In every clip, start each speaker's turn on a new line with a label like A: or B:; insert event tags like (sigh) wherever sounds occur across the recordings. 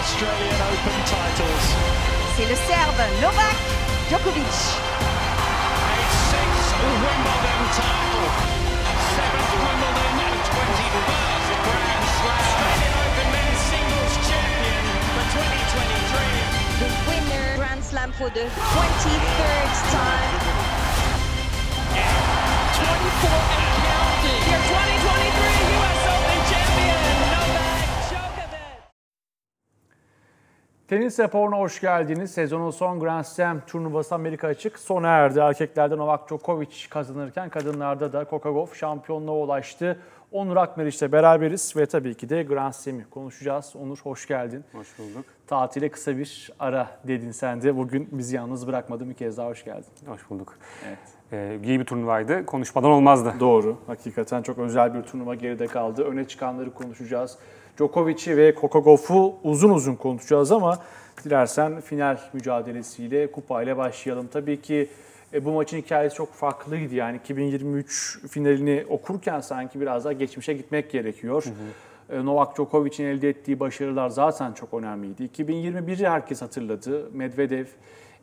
A: Australian Open titles.
B: C'est le Serbe Novak Djokovic.
C: A sixth Wimbledon title. Seventh Wimbledon and 21st Grand Slam. Australian Open men's singles champion for 2023.
B: The winner Grand Slam for the 23rd time.
D: 24 and counting. Your 2023 US
E: Tenis raporuna hoş geldiniz. Sezonun son Grand Slam turnuvası Amerika açık sona erdi. Erkeklerde Novak Djokovic kazanırken kadınlarda da Kokagov şampiyonluğa ulaştı. Onur Akmeriç'le beraberiz ve tabii ki de Grand Slam'i konuşacağız. Onur hoş geldin.
F: Hoş bulduk.
E: Tatile kısa bir ara dedin sen de. Bugün bizi yalnız bırakmadın. Bir kez daha hoş geldin.
F: Hoş bulduk.
E: Evet.
F: Ee, iyi bir turnuvaydı. Konuşmadan olmazdı.
E: Doğru. Hakikaten çok özel bir turnuva geride kaldı. Öne çıkanları konuşacağız. Djokovic'i ve Kokagov'u uzun uzun konuşacağız ama dilersen final mücadelesiyle, kupayla başlayalım. Tabii ki e, bu maçın hikayesi çok farklıydı. Yani 2023 finalini okurken sanki biraz daha geçmişe gitmek gerekiyor. E, Novak Djokovic'in elde ettiği başarılar zaten çok önemliydi. 2021'i herkes hatırladı. Medvedev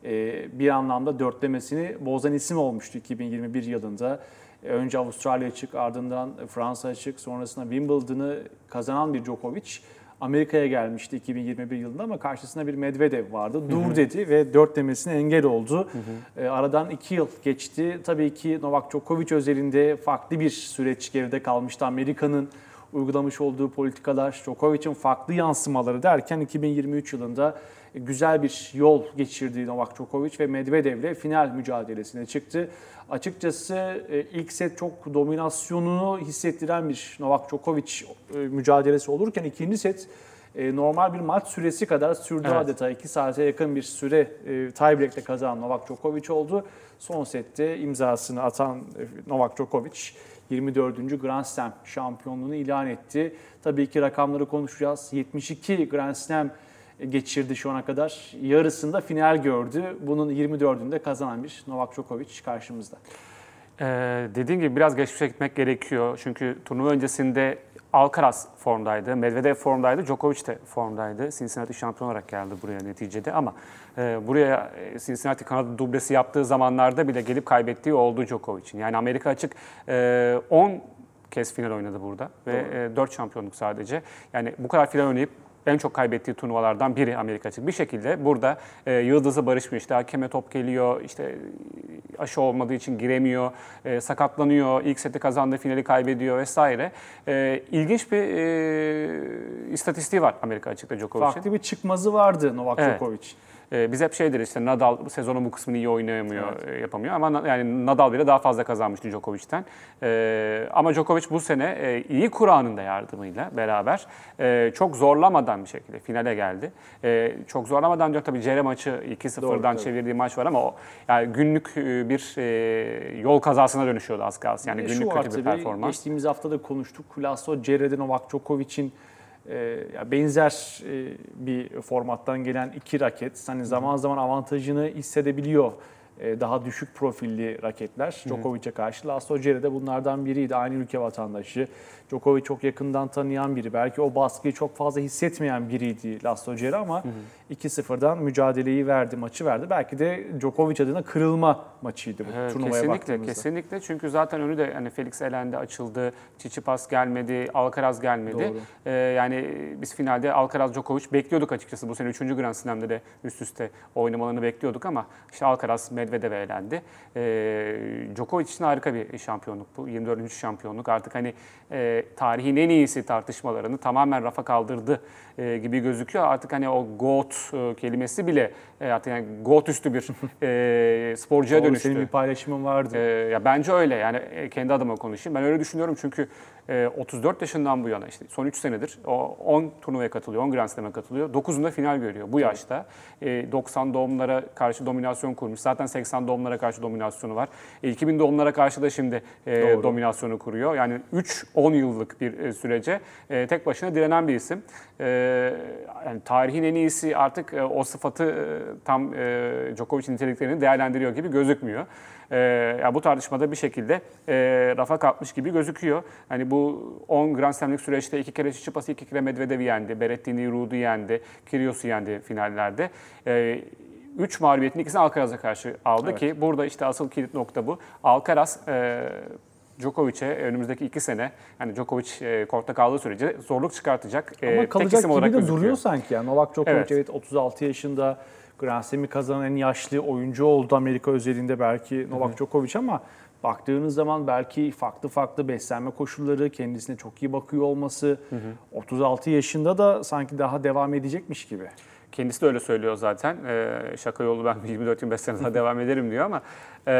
E: e, bir anlamda dörtlemesini bozan isim olmuştu 2021 yılında. E, Önce Avustralya açık, ardından Fransa açık, sonrasında Wimbledon'ı kazanan bir Djokovic Amerika'ya gelmişti 2021 yılında ama karşısında bir Medvedev vardı. Dur dedi ve dörtlemesine engel oldu. E, Aradan iki yıl geçti. Tabii ki Novak Djokovic özelinde farklı bir süreç geride kalmıştı. Amerika'nın uygulamış olduğu politikalar, Djokovic'in farklı yansımaları derken 2023 yılında güzel bir yol geçirdi Novak Djokovic ve Medvedev'le final mücadelesine çıktı. Açıkçası e, ilk set çok dominasyonunu hissettiren bir Novak Djokovic e, mücadelesi olurken ikinci set e, normal bir maç süresi kadar sürdü
F: Evet.
E: adeta. 2 saate yakın bir süre tiebreak'te kazanan Novak Djokovic oldu. Son sette imzasını atan Novak Djokovic 24. Grand Slam şampiyonluğunu ilan etti. Tabii ki rakamları konuşacağız. 72 Grand Slam geçirdi şu ana kadar. Yarısında final gördü. Bunun 24'ünde kazanan bir Novak Djokovic karşımızda.
F: Ee, dediğim gibi biraz geçmişe gitmek gerekiyor. Çünkü turnuva öncesinde Alcaraz formdaydı, Medvedev formdaydı, Djokovic de formdaydı. Cincinnati şampiyon olarak geldi buraya neticede ama e, buraya e, Cincinnati Kanada dublesi yaptığı zamanlarda bile gelip kaybettiği oldu Djokovic'in. Yani Amerika açık e, 10 kez final oynadı burada ve e, 4 şampiyonluk sadece. Yani bu kadar final oynayıp en çok kaybettiği turnuvalardan biri Amerika açık. Bir şekilde burada e, yıldızı barışmıyor. İşte hakeme top geliyor, işte aşı olmadığı için giremiyor, e, sakatlanıyor, ilk seti kazandığı finali kaybediyor vesaire. E, ilginç bir e, istatistiği var Amerika açıkta Djokovic'in.
E: Farklı bir çıkmazı vardı Novak
F: Evet.
E: Djokovic.
F: E, biz hep şey deriz işte Nadal bu sezonun bu kısmını iyi oynayamıyor, e, yapamıyor ama yani Nadal bile daha fazla kazanmıştı Djokovic'ten. E, ama Djokovic bu sene e, iyi Kur'an'ın da yardımıyla beraber e, çok zorlamadan bir şekilde finale geldi. E, çok zorlamadan diyor tabii Cere maçı 2-0'dan
E: tabii.
F: çevirdiği maç var ama o yani günlük bir e, yol kazasına dönüşüyordu az kalsın. Yani günlük kötü bir performans.
E: Geçtiğimiz hafta da konuştuk. Laszlo Cere'de Novak Djokovic'in benzer e, bir formattan gelen iki raket. Hani zaman zaman avantajını hissedebiliyor daha düşük profilli raketler Djokovic'e karşı. Laszlo Cere de bunlardan biriydi. Aynı ülke vatandaşı. Djokovic çok yakından tanıyan biri. Belki o baskıyı çok fazla hissetmeyen biriydi Laszlo Cere ama 2-0'dan mücadeleyi verdi, maçı verdi. Belki de Djokovic adına kırılma maçıydı bu
F: Evet,
E: turnuvaya
F: kesinlikle,
E: baktığımızda.
F: kesinlikle. Çünkü zaten önü de hani Felix elendi, açıldı. Tsitsipas gelmedi, Alcaraz gelmedi.
E: Doğru.
F: Ee, yani biz finalde Alcaraz Djokovic bekliyorduk açıkçası. Bu sene 3. Grand Slam'de de üst üste oynamalarını bekliyorduk ama işte Alcaraz Medvedev'e elendi. Ee, Djokovic için harika bir şampiyonluk bu. 24. şampiyonluk. Artık hani e, tarihin en iyisi tartışmalarını tamamen rafa kaldırdı e, gibi gözüküyor. Artık hani o GOAT e, kelimesi bile e, artık yani GOAT üstü bir (laughs) e, sporcuya
E: Doğru,
F: dönüştü.
E: Senin bir paylaşımın vardı.
F: Ee, ya bence öyle yani e, kendi adıma konuşayım. Ben öyle düşünüyorum çünkü e, 34 yaşından bu yana işte son 3 senedir o 10 turnuvaya katılıyor, 10 Grand Slam'e katılıyor. 9'unda final görüyor bu yaşta. E, 90 doğumlara karşı dominasyon kurmuş. Zaten 80 doğumlara karşı dominasyonu var. E, 2000 doğumlara karşı da şimdi e,
E: Doğru.
F: dominasyonu kuruyor. Yani 3-10 yıllık bir e, sürece e, tek başına direnen bir isim. E, yani tarihin en iyisi artık e, o sıfatı e, tam e, Djokovic niteliklerini değerlendiriyor gibi gözükmüyor. E, ya bu tartışmada bir şekilde e, rafa kalkmış gibi gözüküyor. Hani bu 10 Grand Slam'lik süreçte iki kere Tsitsipas'ı iki kere Medvedev'i yendi. Berrettini, Ruud'u yendi. Kyrgios'u yendi finallerde. E, Üç mağlubiyetin ikisini Alcaraz'a karşı aldı ki burada işte asıl kilit nokta bu. Alcaraz e, Djokovic'e önümüzdeki iki sene yani Djokovic e, kortta kaldığı sürece zorluk çıkartacak. e,
E: Ama
F: tek
E: kalacak
F: isim
E: gibi
F: olarak
E: de
F: gözüküyor.
E: duruyor sanki. Yani Novak Djokovic evet.
F: Evet.
E: 36 yaşında Grand Slam'i kazanan en yaşlı oyuncu oldu Amerika özelinde belki Novak Djokovic ama baktığınız zaman belki farklı farklı beslenme koşulları, kendisine çok iyi bakıyor olması 36 yaşında da sanki daha devam edecekmiş gibi.
F: Kendisi de öyle söylüyor zaten. Ee, şaka yolu ben 24-25 sene daha devam ederim diyor ama e,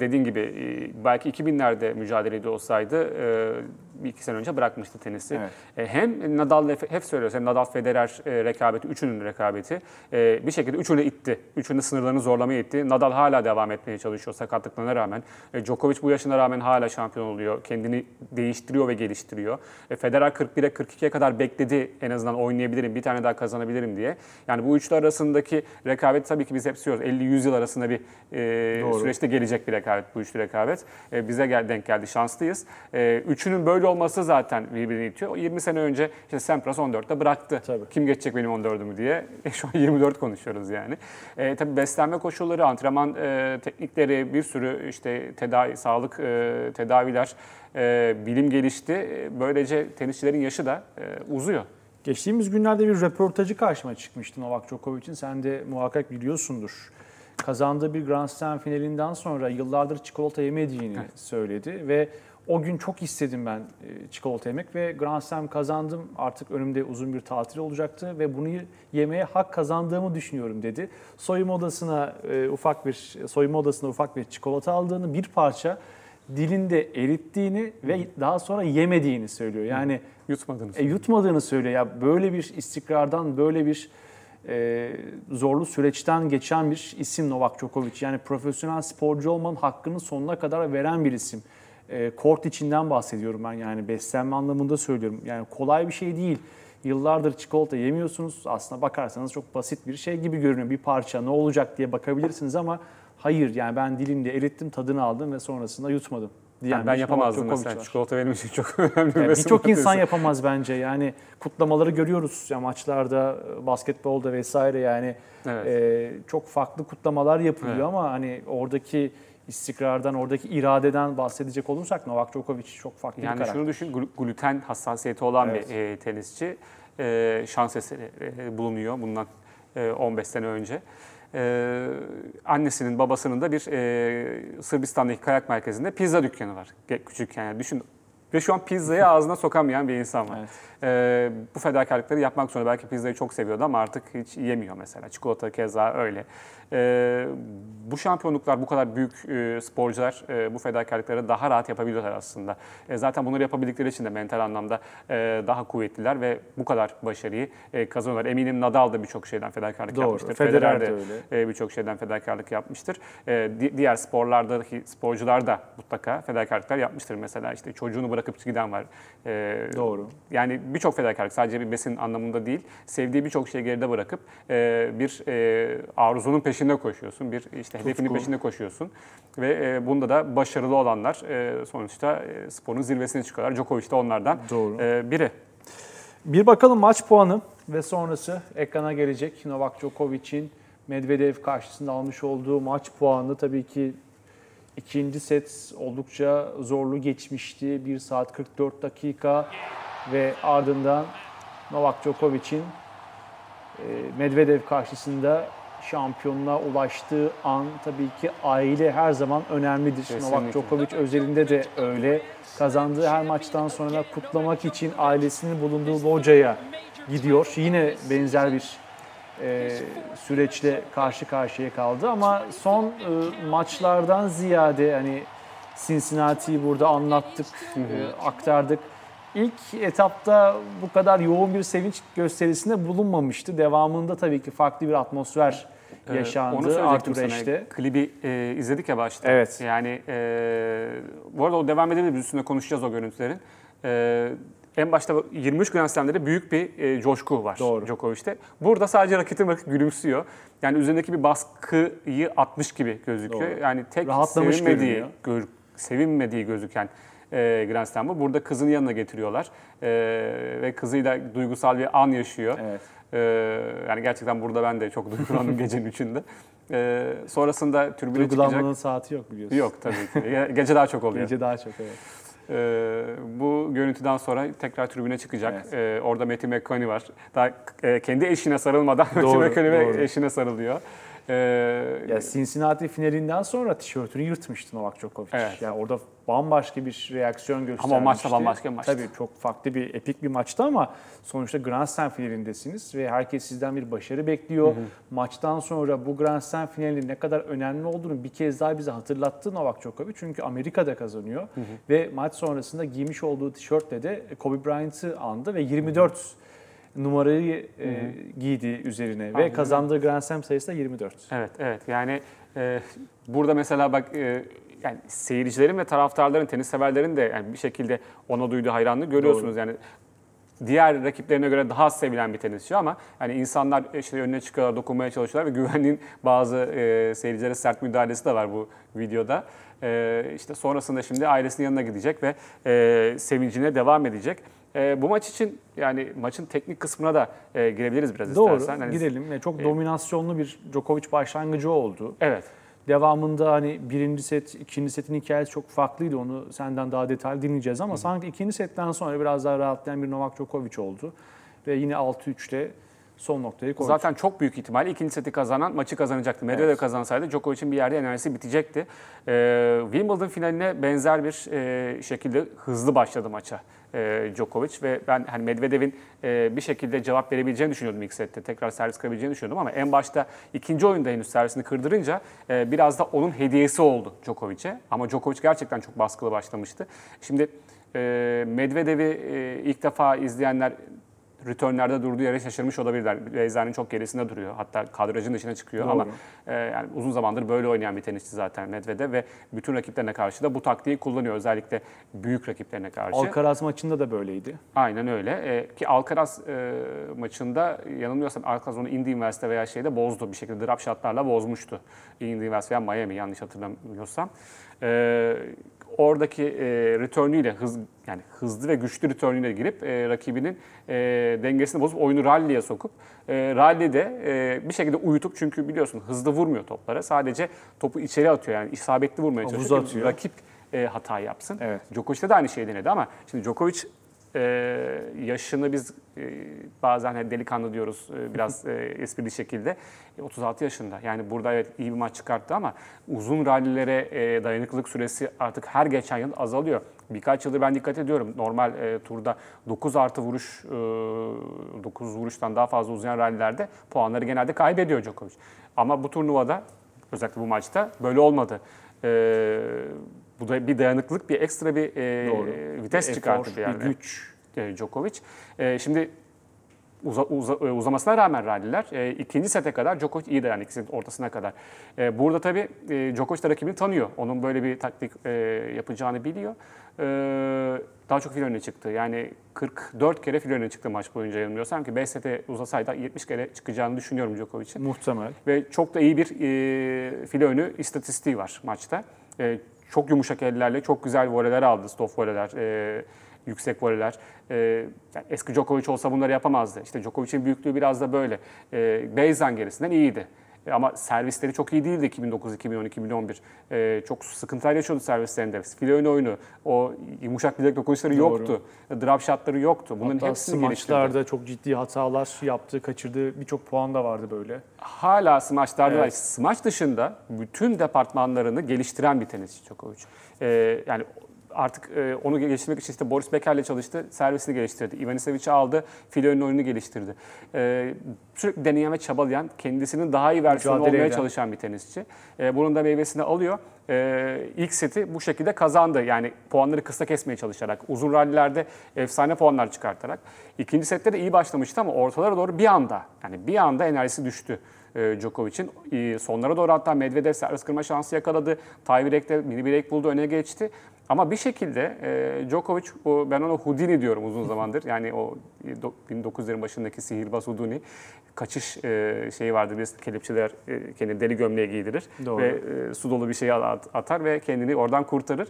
F: dediğin gibi e, belki 2000'lerde mücadele ediyor olsaydı e, bir iki sene önce bırakmıştı tenisi.
E: Evet.
F: E, hem Nadal hep söylüyoruz hem Nadal Federer e, rekabeti, üçünün rekabeti e, bir şekilde üçünü itti. Üçünü sınırlarını zorlamaya itti. Nadal hala devam etmeye çalışıyor sakatlıklarına rağmen. E, Djokovic bu yaşına rağmen hala şampiyon oluyor. Kendini değiştiriyor ve geliştiriyor. E, Federer 41'e 42'ye kadar bekledi en azından oynayabilirim, bir tane daha kazanabilirim diye. Yani bu üçlü arasındaki rekabet tabii ki biz hep istiyoruz. 50-100 yıl arasında bir e,
E: Doğru.
F: süreçte gelecek bir rekabet, bu üçlü rekabet. E, bize gel, denk geldi, şanslıyız. E, üçünün böyle olması zaten birbirini itiyor. O 20 sene önce işte Sampras 14'te bıraktı.
E: Tabii.
F: Kim geçecek benim 14'ümü diye. E, şu an 24 konuşuyoruz yani. E, tabii beslenme koşulları, antrenman e, teknikleri, bir sürü işte tedavi, sağlık e, tedaviler, e, bilim gelişti. E, Böylece tenisçilerin yaşı da e, uzuyor.
E: Geçtiğimiz günlerde bir röportajı karşıma çıkmıştı Novak Djokovic'in. Sen de muhakkak biliyorsundur. Kazandığı bir Grand Slam finalinden sonra yıllardır çikolata yemediğini söyledi ve o gün çok istedim ben e, çikolata yemek ve Grand Slam kazandım. Artık önümde uzun bir tatil olacaktı ve bunu yemeye hak kazandığımı düşünüyorum dedi. Soyunma odasına e, ufak bir soyunma odasına ufak bir çikolata aldığını, bir parça dilinde erittiğini ve daha sonra yemediğini söylüyor. Yani
F: Yutmadınız.
E: e, yutmadığını söylüyor. Ya böyle bir istikrardan, böyle bir e, zorlu süreçten geçen bir isim Novak Djokovic. Yani profesyonel sporcu olmanın hakkını sonuna kadar veren bir isim. E, kort içinden bahsediyorum ben yani beslenme anlamında söylüyorum. Yani kolay bir şey değil. Yıllardır çikolata yemiyorsunuz. Aslına bakarsanız çok basit bir şey gibi görünüyor. Bir parça ne olacak diye bakabilirsiniz ama hayır yani ben dilimde erittim, tadını aldım ve sonrasında yutmadım. Diyen
F: Yani ben
E: bir
F: yapamazdım mesela.
E: var.
F: Çikolata benim için çok (laughs) önemli bir
E: Yani Birçok insan yapamaz bence. Yani kutlamaları görüyoruz ya maçlarda, basketbolda vesaire yani
F: Evet.
E: e, çok farklı kutlamalar yapılıyor
F: Evet.
E: ama hani oradaki istikrardan, oradaki iradeden bahsedecek olursak Novak Djokovic çok farklı bir
F: Yani
E: karakter.
F: şunu düşün, glu- gluten hassasiyeti olan
E: Evet.
F: bir e, tenisçi. E, şans eseri e, bulunuyor bundan e, 15 sene önce. E, annesinin, babasının da bir e, Sırbistan'daki kayak merkezinde pizza dükkanı var. Küçükken yani düşün Ve şu an pizzayı (laughs) ağzına sokamayan bir insan var.
E: Evet.
F: Ee, bu fedakarlıkları yapmak zorunda. Belki pizzayı çok seviyordu ama artık hiç yemiyor mesela. Çikolata keza öyle. Ee, bu şampiyonluklar, bu kadar büyük e, sporcular e, bu fedakarlıkları daha rahat yapabiliyorlar aslında. E, zaten bunları yapabildikleri için de mental anlamda e, daha kuvvetliler ve bu kadar başarıyı e, kazanıyorlar. Eminim Nadal da birçok şeyden fedakarlık
E: Doğru.
F: yapmıştır.
E: Federer de
F: e, birçok şeyden fedakarlık yapmıştır. E, di- diğer sporlardaki sporcular da mutlaka fedakarlıklar yapmıştır. Mesela işte çocuğunu bırakıp giden var. E,
E: Doğru.
F: Yani birçok fedakarlık sadece bir besin anlamında değil. Sevdiği birçok şeyi geride bırakıp e, bir e, arzunun peşinde koşuyorsun. Bir işte hedefinin
E: Tutku.
F: peşinde koşuyorsun. Ve e, bunda da başarılı olanlar e, sonuçta e, sporun zirvesine çıkıyorlar. Djokovic de onlardan
E: Doğru.
F: e, biri.
E: Bir bakalım maç puanı ve sonrası ekrana gelecek. Novak Djokovic'in Medvedev karşısında almış olduğu maç puanı tabii ki ikinci set oldukça zorlu geçmişti. 1 saat 44 dakika ve ardından Novak Djokovic'in e, Medvedev karşısında şampiyonluğa ulaştığı an tabii ki aile her zaman önemlidir.
F: Kesinlikle.
E: Novak Djokovic özelinde de öyle. Kazandığı her maçtan sonra kutlamak için ailesinin bulunduğu locaya gidiyor. Yine benzer bir e, süreçle karşı karşıya kaldı ama son e, maçlardan ziyade hani Cincinnati'yi burada anlattık, e, aktardık. İlk etapta bu kadar yoğun bir sevinç gösterisinde bulunmamıştı. Devamında tabii ki farklı bir atmosfer
F: Ee,
E: yaşandı
F: Onu söyleyecektim sana. Klibi e, izledik ya başta.
E: Evet.
F: Yani e, bu arada o devam edebilir. Biz üstünde konuşacağız o görüntülerin. E, en başta 23 Grand Slam'de büyük bir e, coşku var
E: Doğru.
F: Djokovic'te. Burada sadece raketin bakıp gülümsüyor. Yani üzerindeki bir baskıyı atmış gibi gözüküyor.
E: Doğru.
F: Yani tek
E: Rahatlamış
F: sevinmediği, gör- sevinmediği gözüken e, Grand Slam bu. Burada kızını yanına getiriyorlar. E, ve kızıyla duygusal bir an yaşıyor.
E: Evet.
F: Ee, yani gerçekten burada ben de çok duygulandım (laughs) gecenin üçünde. Ee, sonrasında tribüne
E: Duygulanmanın
F: çıkacak.
E: saati yok biliyorsun.
F: Yok tabii ki. Ge- Gece daha çok oluyor.
E: Gece daha çok evet.
F: Ee, bu görüntüden sonra tekrar tribüne çıkacak.
E: Evet.
F: Ee, orada Matthew McConaughey var. Daha e, kendi eşine sarılmadan (laughs) Matthew
E: Doğru,
F: McConaughey
E: doğru.
F: eşine sarılıyor. Ee,
E: Ya Cincinnati finalinden sonra tişörtünü yırtmıştı Novak Djokovic.
F: Evet.
E: Yani orada bambaşka bir reaksiyon göstermişti.
F: Ama o maç da bambaşka bir maçtı.
E: Tabii çok farklı bir epik bir maçtı ama sonuçta Grand Slam finalindesiniz ve herkes sizden bir başarı bekliyor. Maçtan sonra bu Grand Slam finalinin ne kadar önemli olduğunu bir kez daha bize hatırlattı Novak Djokovic. Çünkü Amerika'da kazanıyor ve maç sonrasında giymiş olduğu tişörtle de Kobe Bryant'ı andı ve 24 numarayı e, giydi üzerine ve
F: Aynen.
E: kazandığı Grand Slam sayısı da 24.
F: Evet, evet. Yani e, burada mesela bak e, yani seyircilerin ve taraftarların, tenis severlerin de yani bir şekilde ona duyduğu hayranlığı görüyorsunuz. Yani diğer rakiplerine göre daha sevilen bir tenisçi ama yani insanlar işte önüne çıkıyorlar, dokunmaya çalışıyorlar ve güvenliğin bazı e, seyircilere sert müdahalesi de var bu videoda. E, işte sonrasında şimdi ailesinin yanına gidecek ve e, sevincine devam edecek. E, bu maç için yani maçın teknik kısmına da e, girebiliriz biraz
E: Doğru,
F: istersen. Hani-
E: gidelim. Yani çok dominasyonlu bir Djokovic başlangıcı oldu.
F: Evet.
E: Devamında hani birinci set, ikinci setin hikayesi çok farklıydı. Onu senden daha detaylı dinleyeceğiz ama sanki ikinci setten sonra biraz daha rahatlayan bir Novak Djokovic oldu. Ve yine 6-3'te son noktayı koydu.
F: Zaten çok büyük ihtimalle ikinci seti kazanan maçı kazanacaktı. Medvedev
E: Evet.
F: kazansaydı Djokovic'in bir yerde enerjisi bitecekti. Ee, Wimbledon finaline benzer bir e, şekilde hızlı başladı maça e, Djokovic ve ben hani Medvedev'in e, bir şekilde cevap verebileceğini düşünüyordum ilk sette. Tekrar servis kırabileceğini düşünüyordum ama en başta ikinci oyunda henüz servisini kırdırınca e, biraz da onun hediyesi oldu Djokovic'e. Ama Djokovic gerçekten çok baskılı başlamıştı. Şimdi e, Medvedev'i e, ilk defa izleyenler returnlerde durduğu yere şaşırmış olabilirler. Beyza'nın çok gerisinde duruyor. Hatta kadrajın dışına çıkıyor
E: Doğru.
F: ama e, yani uzun zamandır böyle oynayan bir tenisçi zaten Medvedev ve bütün rakiplerine karşı da bu taktiği kullanıyor. Özellikle büyük rakiplerine karşı.
E: Alcaraz maçında da böyleydi.
F: Aynen öyle. E, ki Alcaraz e, maçında yanılmıyorsam Alcaraz onu Indy West'te veya şeyde bozdu. Bir şekilde drop shotlarla bozmuştu. Indy West veya Miami yanlış hatırlamıyorsam. E, oradaki e, return'üyle hız yani hızlı ve güçlü return'üyle girip e, rakibinin e, dengesini bozup oyunu rally'ye sokup e, rally'de e, bir şekilde uyutup çünkü biliyorsun hızlı vurmuyor toplara. Sadece topu içeri atıyor yani isabetli vurmaya çalışıyor. Rakip e, hata yapsın.
E: Evet.
F: Djokovic'te de aynı şeyi denedi ama şimdi Djokovic e, yaşını biz e, bazen hani delikanlı diyoruz e, biraz (laughs) e, esprili şekilde. E, 36 yaşında. Yani burada evet iyi bir maç çıkarttı ama uzun rallilere e, dayanıklılık süresi artık her geçen yıl azalıyor. Birkaç yıldır ben dikkat ediyorum. Normal e, turda 9 artı vuruş, e, 9 vuruştan daha fazla uzayan rallilerde puanları genelde kaybediyor Djokovic. Ama bu turnuvada özellikle bu maçta böyle olmadı. E, bu da bir dayanıklılık, bir ekstra bir e,
E: Doğru.
F: vites
E: Bir
F: çıkarttı
E: efor,
F: bir yerde.
E: bir güç.
F: e, Djokovic. E, şimdi uza, uza- e, uzamasına rağmen ralliler e, ikinci sete kadar Djokovic iyi dayandı ikisinin ortasına kadar. E, burada tabii e, Djokovic de rakibini tanıyor. Onun böyle bir taktik e, yapacağını biliyor. E, daha çok fil önüne çıktı. Yani 44 kere fil önüne çıktı maç boyunca yanılmıyorsam ki 5 sete uzasaydı 70 kere çıkacağını düşünüyorum Djokovic'in.
E: Muhtemel.
F: Ve çok da iyi bir e, file önü istatistiği var maçta. E, çok yumuşak ellerle çok güzel voleler aldı, stop voleler, e, yüksek voleler. E, yani eski Djokovic olsa bunları yapamazdı. İşte Djokovic'in büyüklüğü biraz da böyle. E, baseline gerisinden iyiydi. E, ama servisleri çok iyi değildi 2009, 2010, 2011. E, çok sıkıntılar yaşıyordu servislerinde. File önü oyunu, o yumuşak bilek dokunuşları
E: Doğru.
F: yoktu. Drop shotları yoktu. Bunların
E: Hatta
F: hepsini geliştirdi.
E: maçlarda çok ciddi hatalar yaptı, kaçırdığı birçok puan da vardı böyle.
F: hala smaçlarda var.
E: Evet.
F: Smaç dışında bütün departmanlarını geliştiren bir tenisçi Djokovic. Ee, yani artık e, onu geliştirmek için işte Boris Beker'le çalıştı, servisini geliştirdi. Ivanisevic'i aldı, önü oyununu geliştirdi. Ee, sürekli deneyen ve çabalayan, kendisinin daha iyi versiyonu
E: Mücadele
F: olmaya
E: eden.
F: çalışan bir tenisçi. Ee, bunun da meyvesini alıyor. Ee, ilk seti bu şekilde kazandı. Yani puanları kısa kesmeye çalışarak, uzun rallilerde efsane puanlar çıkartarak. İkinci sette de iyi başlamıştı ama ortalara doğru bir anda, yani bir anda enerjisi düştü e, Djokovic'in. E, sonlara doğru hatta Medvedev servis kırma şansı yakaladı. Tiebreak'te mini break buldu, öne geçti. Ama bir şekilde e, Djokovic, o, ben ona Houdini diyorum uzun zamandır. (laughs) Yani o e, do- 1900'lerin başındaki sihirbaz Houdini. Kaçış e, şeyi vardır, bir kelepçeler e, kendini deli gömleğe giydirir.
E: Doğru.
F: Ve e, su dolu bir şey at- atar ve kendini oradan kurtarır.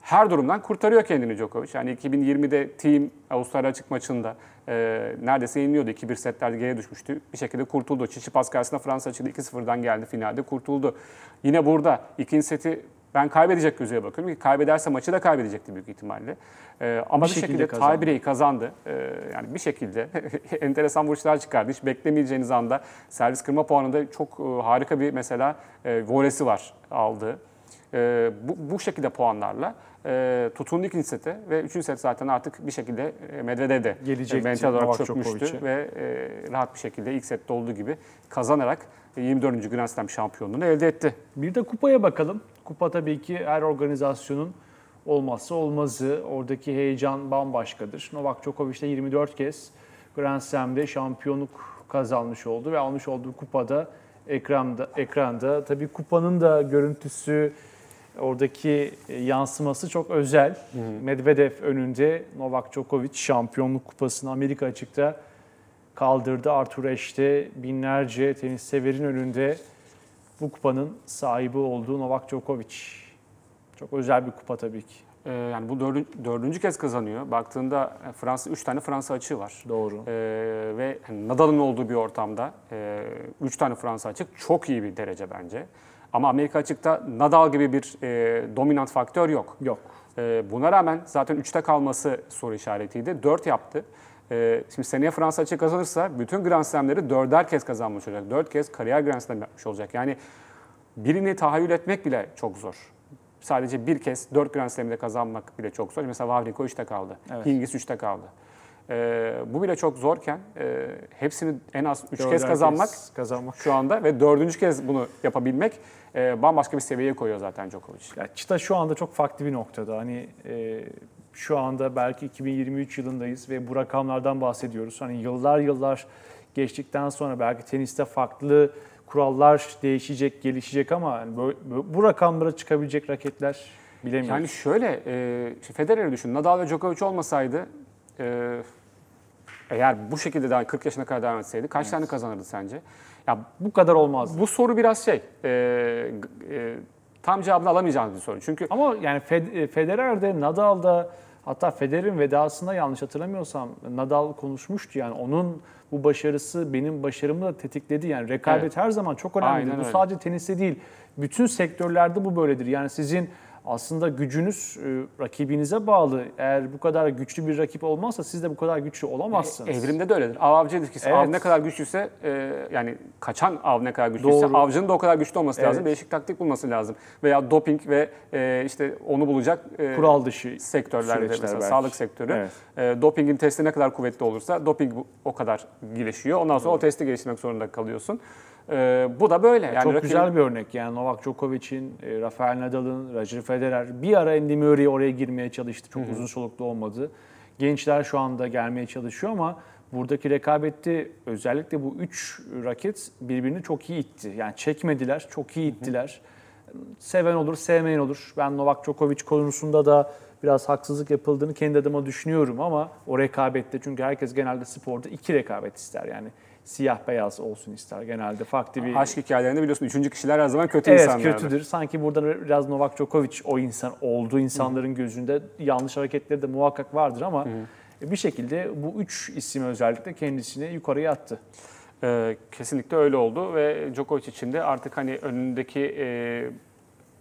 F: Her durumdan kurtarıyor kendini Djokovic. Yani 2020'de Team Avustralya açık maçında e, neredeyse yeniliyordu. 2-1 setlerde geriye düşmüştü. Bir şekilde kurtuldu. Çiçipas karşısında Fransa açıldı. 2-0'dan geldi finalde kurtuldu. Yine burada ikinci seti ben kaybedecek gözüyle bakıyorum. ki Kaybederse maçı da kaybedecekti büyük ihtimalle. E, ama bir,
E: şekilde
F: şekilde,
E: kazandı.
F: tiebreak'i kazandı. E, yani bir şekilde (laughs) enteresan vuruşlar çıkardı. Hiç beklemeyeceğiniz anda servis kırma puanında çok e, harika bir mesela e, volesi var aldığı. E, bu, bu şekilde puanlarla e, tutundu ikinci sete ve üçüncü set zaten artık bir şekilde e, Medvedev'de
E: Gelecekti
F: e, mental olarak
E: Novak
F: çökmüştü
E: Djokovic'e.
F: ve e, rahat bir şekilde ilk sette olduğu gibi kazanarak e, 24. Grand Slam şampiyonluğunu elde etti.
E: Bir de kupaya bakalım. Kupa tabii ki her organizasyonun olmazsa olmazı. Oradaki heyecan bambaşkadır. Novak Djokovic de 24 kez Grand Slam'de şampiyonluk kazanmış oldu ve almış olduğu kupada ekranda ekranda tabii kupanın da görüntüsü oradaki yansıması çok özel. Medvedev önünde Novak Djokovic şampiyonluk kupasını Amerika açıkta kaldırdı. Arthur Ashe binlerce tenis severin önünde bu kupanın sahibi olduğu Novak Djokovic. Çok özel bir kupa tabii ki.
F: E, yani bu dördüncü, dördüncü kez kazanıyor. Baktığında e, Fransa 3 tane Fransa açığı var.
E: Doğru.
F: E, ve hani Nadal'ın olduğu bir ortamda 3 tane Fransa açık çok iyi bir derece bence. Ama Amerika açıkta Nadal gibi bir e, dominant faktör yok.
E: Yok.
F: Ee, buna rağmen zaten 3'te kalması soru işaretiydi. 4 yaptı. Ee, şimdi seneye Fransa açık kazanırsa bütün Grand Slam'leri 4'er kez kazanmış olacak. 4 kez kariyer Grand Slam yapmış olacak. Yani birini tahayyül etmek bile çok zor. Sadece bir kez 4 Grand Slam'de kazanmak bile çok zor. Mesela Wawrinka 3'te kaldı.
E: Evet.
F: Hingis 3'te kaldı. Ee, bu bile çok zorken e, hepsini en az 3
E: Dörder
F: kez kazanmak
E: kazanmak.
F: şu anda ve dördüncü kez bunu yapabilmek e, bambaşka bir seviyeye koyuyor zaten Djokovic.
E: Ya çıta şu anda çok farklı bir noktada. Hani e, şu anda belki 2023 yılındayız ve bu rakamlardan bahsediyoruz. Hani yıllar yıllar geçtikten sonra belki teniste farklı kurallar değişecek, gelişecek ama hani böyle- böyle- bu rakamlara çıkabilecek raketler bilemiyoruz.
F: Yani şöyle, e, Federer'i düşün. Nadal ve Djokovic olmasaydı, e, eğer bu şekilde daha 40 yaşına kadar devam etseydi kaç tane kazanırdı sence? Ya
E: bu kadar olmaz.
F: bu soru biraz şey, e, e, tam cevabını alamayacağımız bir soru. Çünkü
E: Ama yani Fed- Federer'de, Nadal'da hatta Federer'in vedasında yanlış hatırlamıyorsam Nadal konuşmuştu yani onun bu başarısı benim başarımı da tetikledi. Yani rekabet
F: Evet.
E: her zaman çok.
F: Aynen
E: bu sadece teniste değil, bütün sektörlerde bu böyledir. Yani sizin aslında gücünüz e, rakibinize bağlı. Eğer bu kadar güçlü bir rakip olmazsa siz de bu kadar güçlü olamazsınız.
F: Evrimde de öyledir. Av avcı ilişkisi.
E: Evet.
F: Av ne kadar güçlüyse e, yani kaçan av ne kadar güçlüyse
E: Doğru.
F: avcının da o kadar güçlü olması lazım.
E: Evet.
F: Değişik taktik bulması lazım. Veya doping ve e, işte onu bulacak e,
E: Kural dışı
F: sektörlerde mesela
E: belki.
F: sağlık sektörü.
E: Evet.
F: E, dopingin testi ne kadar kuvvetli olursa doping o kadar gelişiyor. Ondan sonra o testi geliştirmek zorunda kalıyorsun. E, bu da böyle. Yani
E: Çok
F: rakibin-
E: güzel bir örnek. Yani Novak Djokovic'in, e, Rafael Nadal'ın, Roger Federer bir ara Andy Murray oraya girmeye çalıştı. Çok uzun soluklu olmadı. Gençler şu anda gelmeye çalışıyor ama buradaki rekabette özellikle bu üç raket birbirini çok iyi itti. Yani çekmediler, çok iyi ittiler. Seven olur, sevmeyen olur. Ben Novak Djokovic konusunda da biraz haksızlık yapıldığını kendi adıma düşünüyorum ama o rekabette çünkü herkes genelde sporda iki rekabet ister yani siyah beyaz olsun ister genelde farklı bir
F: Aşk hikayelerinde biliyorsun üçüncü kişiler her zaman kötü
E: Evet
F: insanlardır.
E: kötüdür. Sanki burada biraz Novak Djokovic o insan olduğu insanların gözünde yanlış hareketleri de muhakkak vardır ama bir şekilde bu üç isim özellikle kendisini yukarıya attı.
F: Ee, kesinlikle öyle oldu ve Djokovic için de artık hani önündeki e,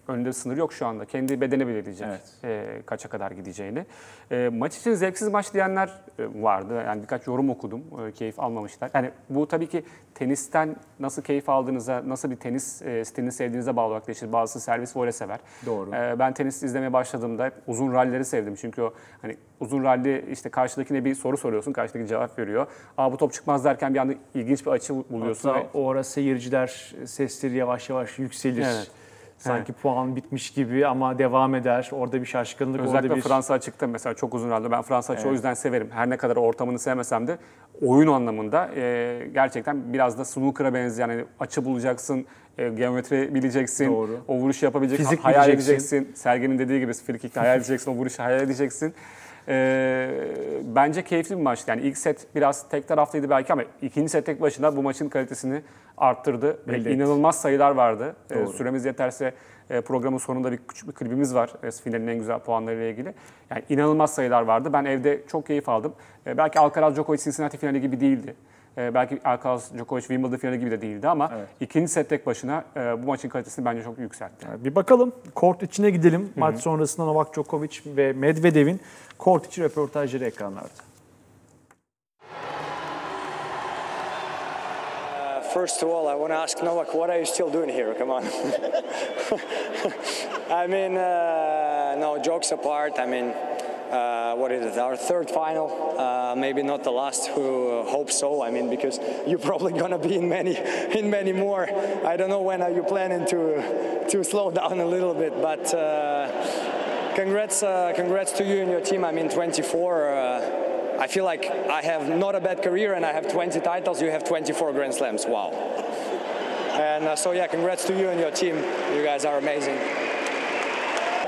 F: önünde sınır yok şu anda. Kendi bedeni belirleyecek
E: Evet.
F: e, kaça kadar gideceğini. E, maç için zevksiz maç diyenler e, vardı. Yani birkaç yorum okudum. E, keyif almamışlar. Yani bu tabii ki tenisten nasıl keyif aldığınıza, nasıl bir tenis e, stilini sevdiğinize bağlı olarak değişir. Bazısı servis voley sever.
E: Doğru.
F: E, ben tenis izlemeye başladığımda hep uzun rallileri sevdim. Çünkü o hani uzun ralli işte karşıdakine bir soru soruyorsun, karşıdaki cevap veriyor. Aa bu top çıkmaz derken bir anda ilginç bir açı buluyorsun.
E: Hatta
F: ve-
E: o ara seyirciler sesleri yavaş yavaş yükselir.
F: Evet.
E: Sanki puan bitmiş gibi ama devam eder. Orada bir şaşkınlık,
F: Özellikle
E: orada bir...
F: Fransa açıkta mesela çok uzun ralli. Ben Fransa açığı o yüzden severim. Her ne kadar ortamını sevmesem de oyun anlamında e, gerçekten biraz da snooker'a benzeyen yani açı bulacaksın, e, geometri bileceksin,
E: Doğru.
F: o vuruşu yapabileceksin,
E: Fizik
F: hayal
E: bileceksin.
F: edeceksin. Sergen'in dediği gibi free kick'te hayal edeceksin, o vuruşu hayal edeceksin. E, bence keyifli bir maçtı. Yani ilk set biraz tek taraflıydı belki ama ikinci set tek başına bu maçın kalitesini arttırdı.
E: Belli etti.
F: inanılmaz sayılar vardı. E, süremiz yeterse e, programın sonunda bir küçük bir klibimiz var e, finalin en güzel puanlarıyla ilgili. Yani inanılmaz sayılar vardı. Ben evde çok keyif aldım. E, belki Alcaraz Djokovic Cincinnati finali gibi değildi. E, belki Alcaraz Djokovic Wimbledon finali gibi de değildi ama ikinci set tek başına e, bu maçın kalitesini bence çok yükseltti.
E: Bir bakalım. Kort içine gidelim. Maç sonrasında Novak Djokovic ve Medvedev'in kort içi röportajları ekranlarda.
G: First of all, I want to ask Novak, what are you still doing here? Come on. (laughs) I mean, uh, no, jokes apart, I mean, uh, what is it, our third final? Uh, maybe not the last, who uh, hope so. I mean, because (laughs) you're probably to be in many, (laughs) in many more. I don't know when are you planning to, to slow (laughs) down a little bit, but uh, congrats, uh, congrats to you and your team. I mean, 24. Uh, I feel like I have not a bad career and I have 20 titles. You have 24 Grand Slams. Wow. And uh, so, yeah, congrats to you and your team. You guys are amazing.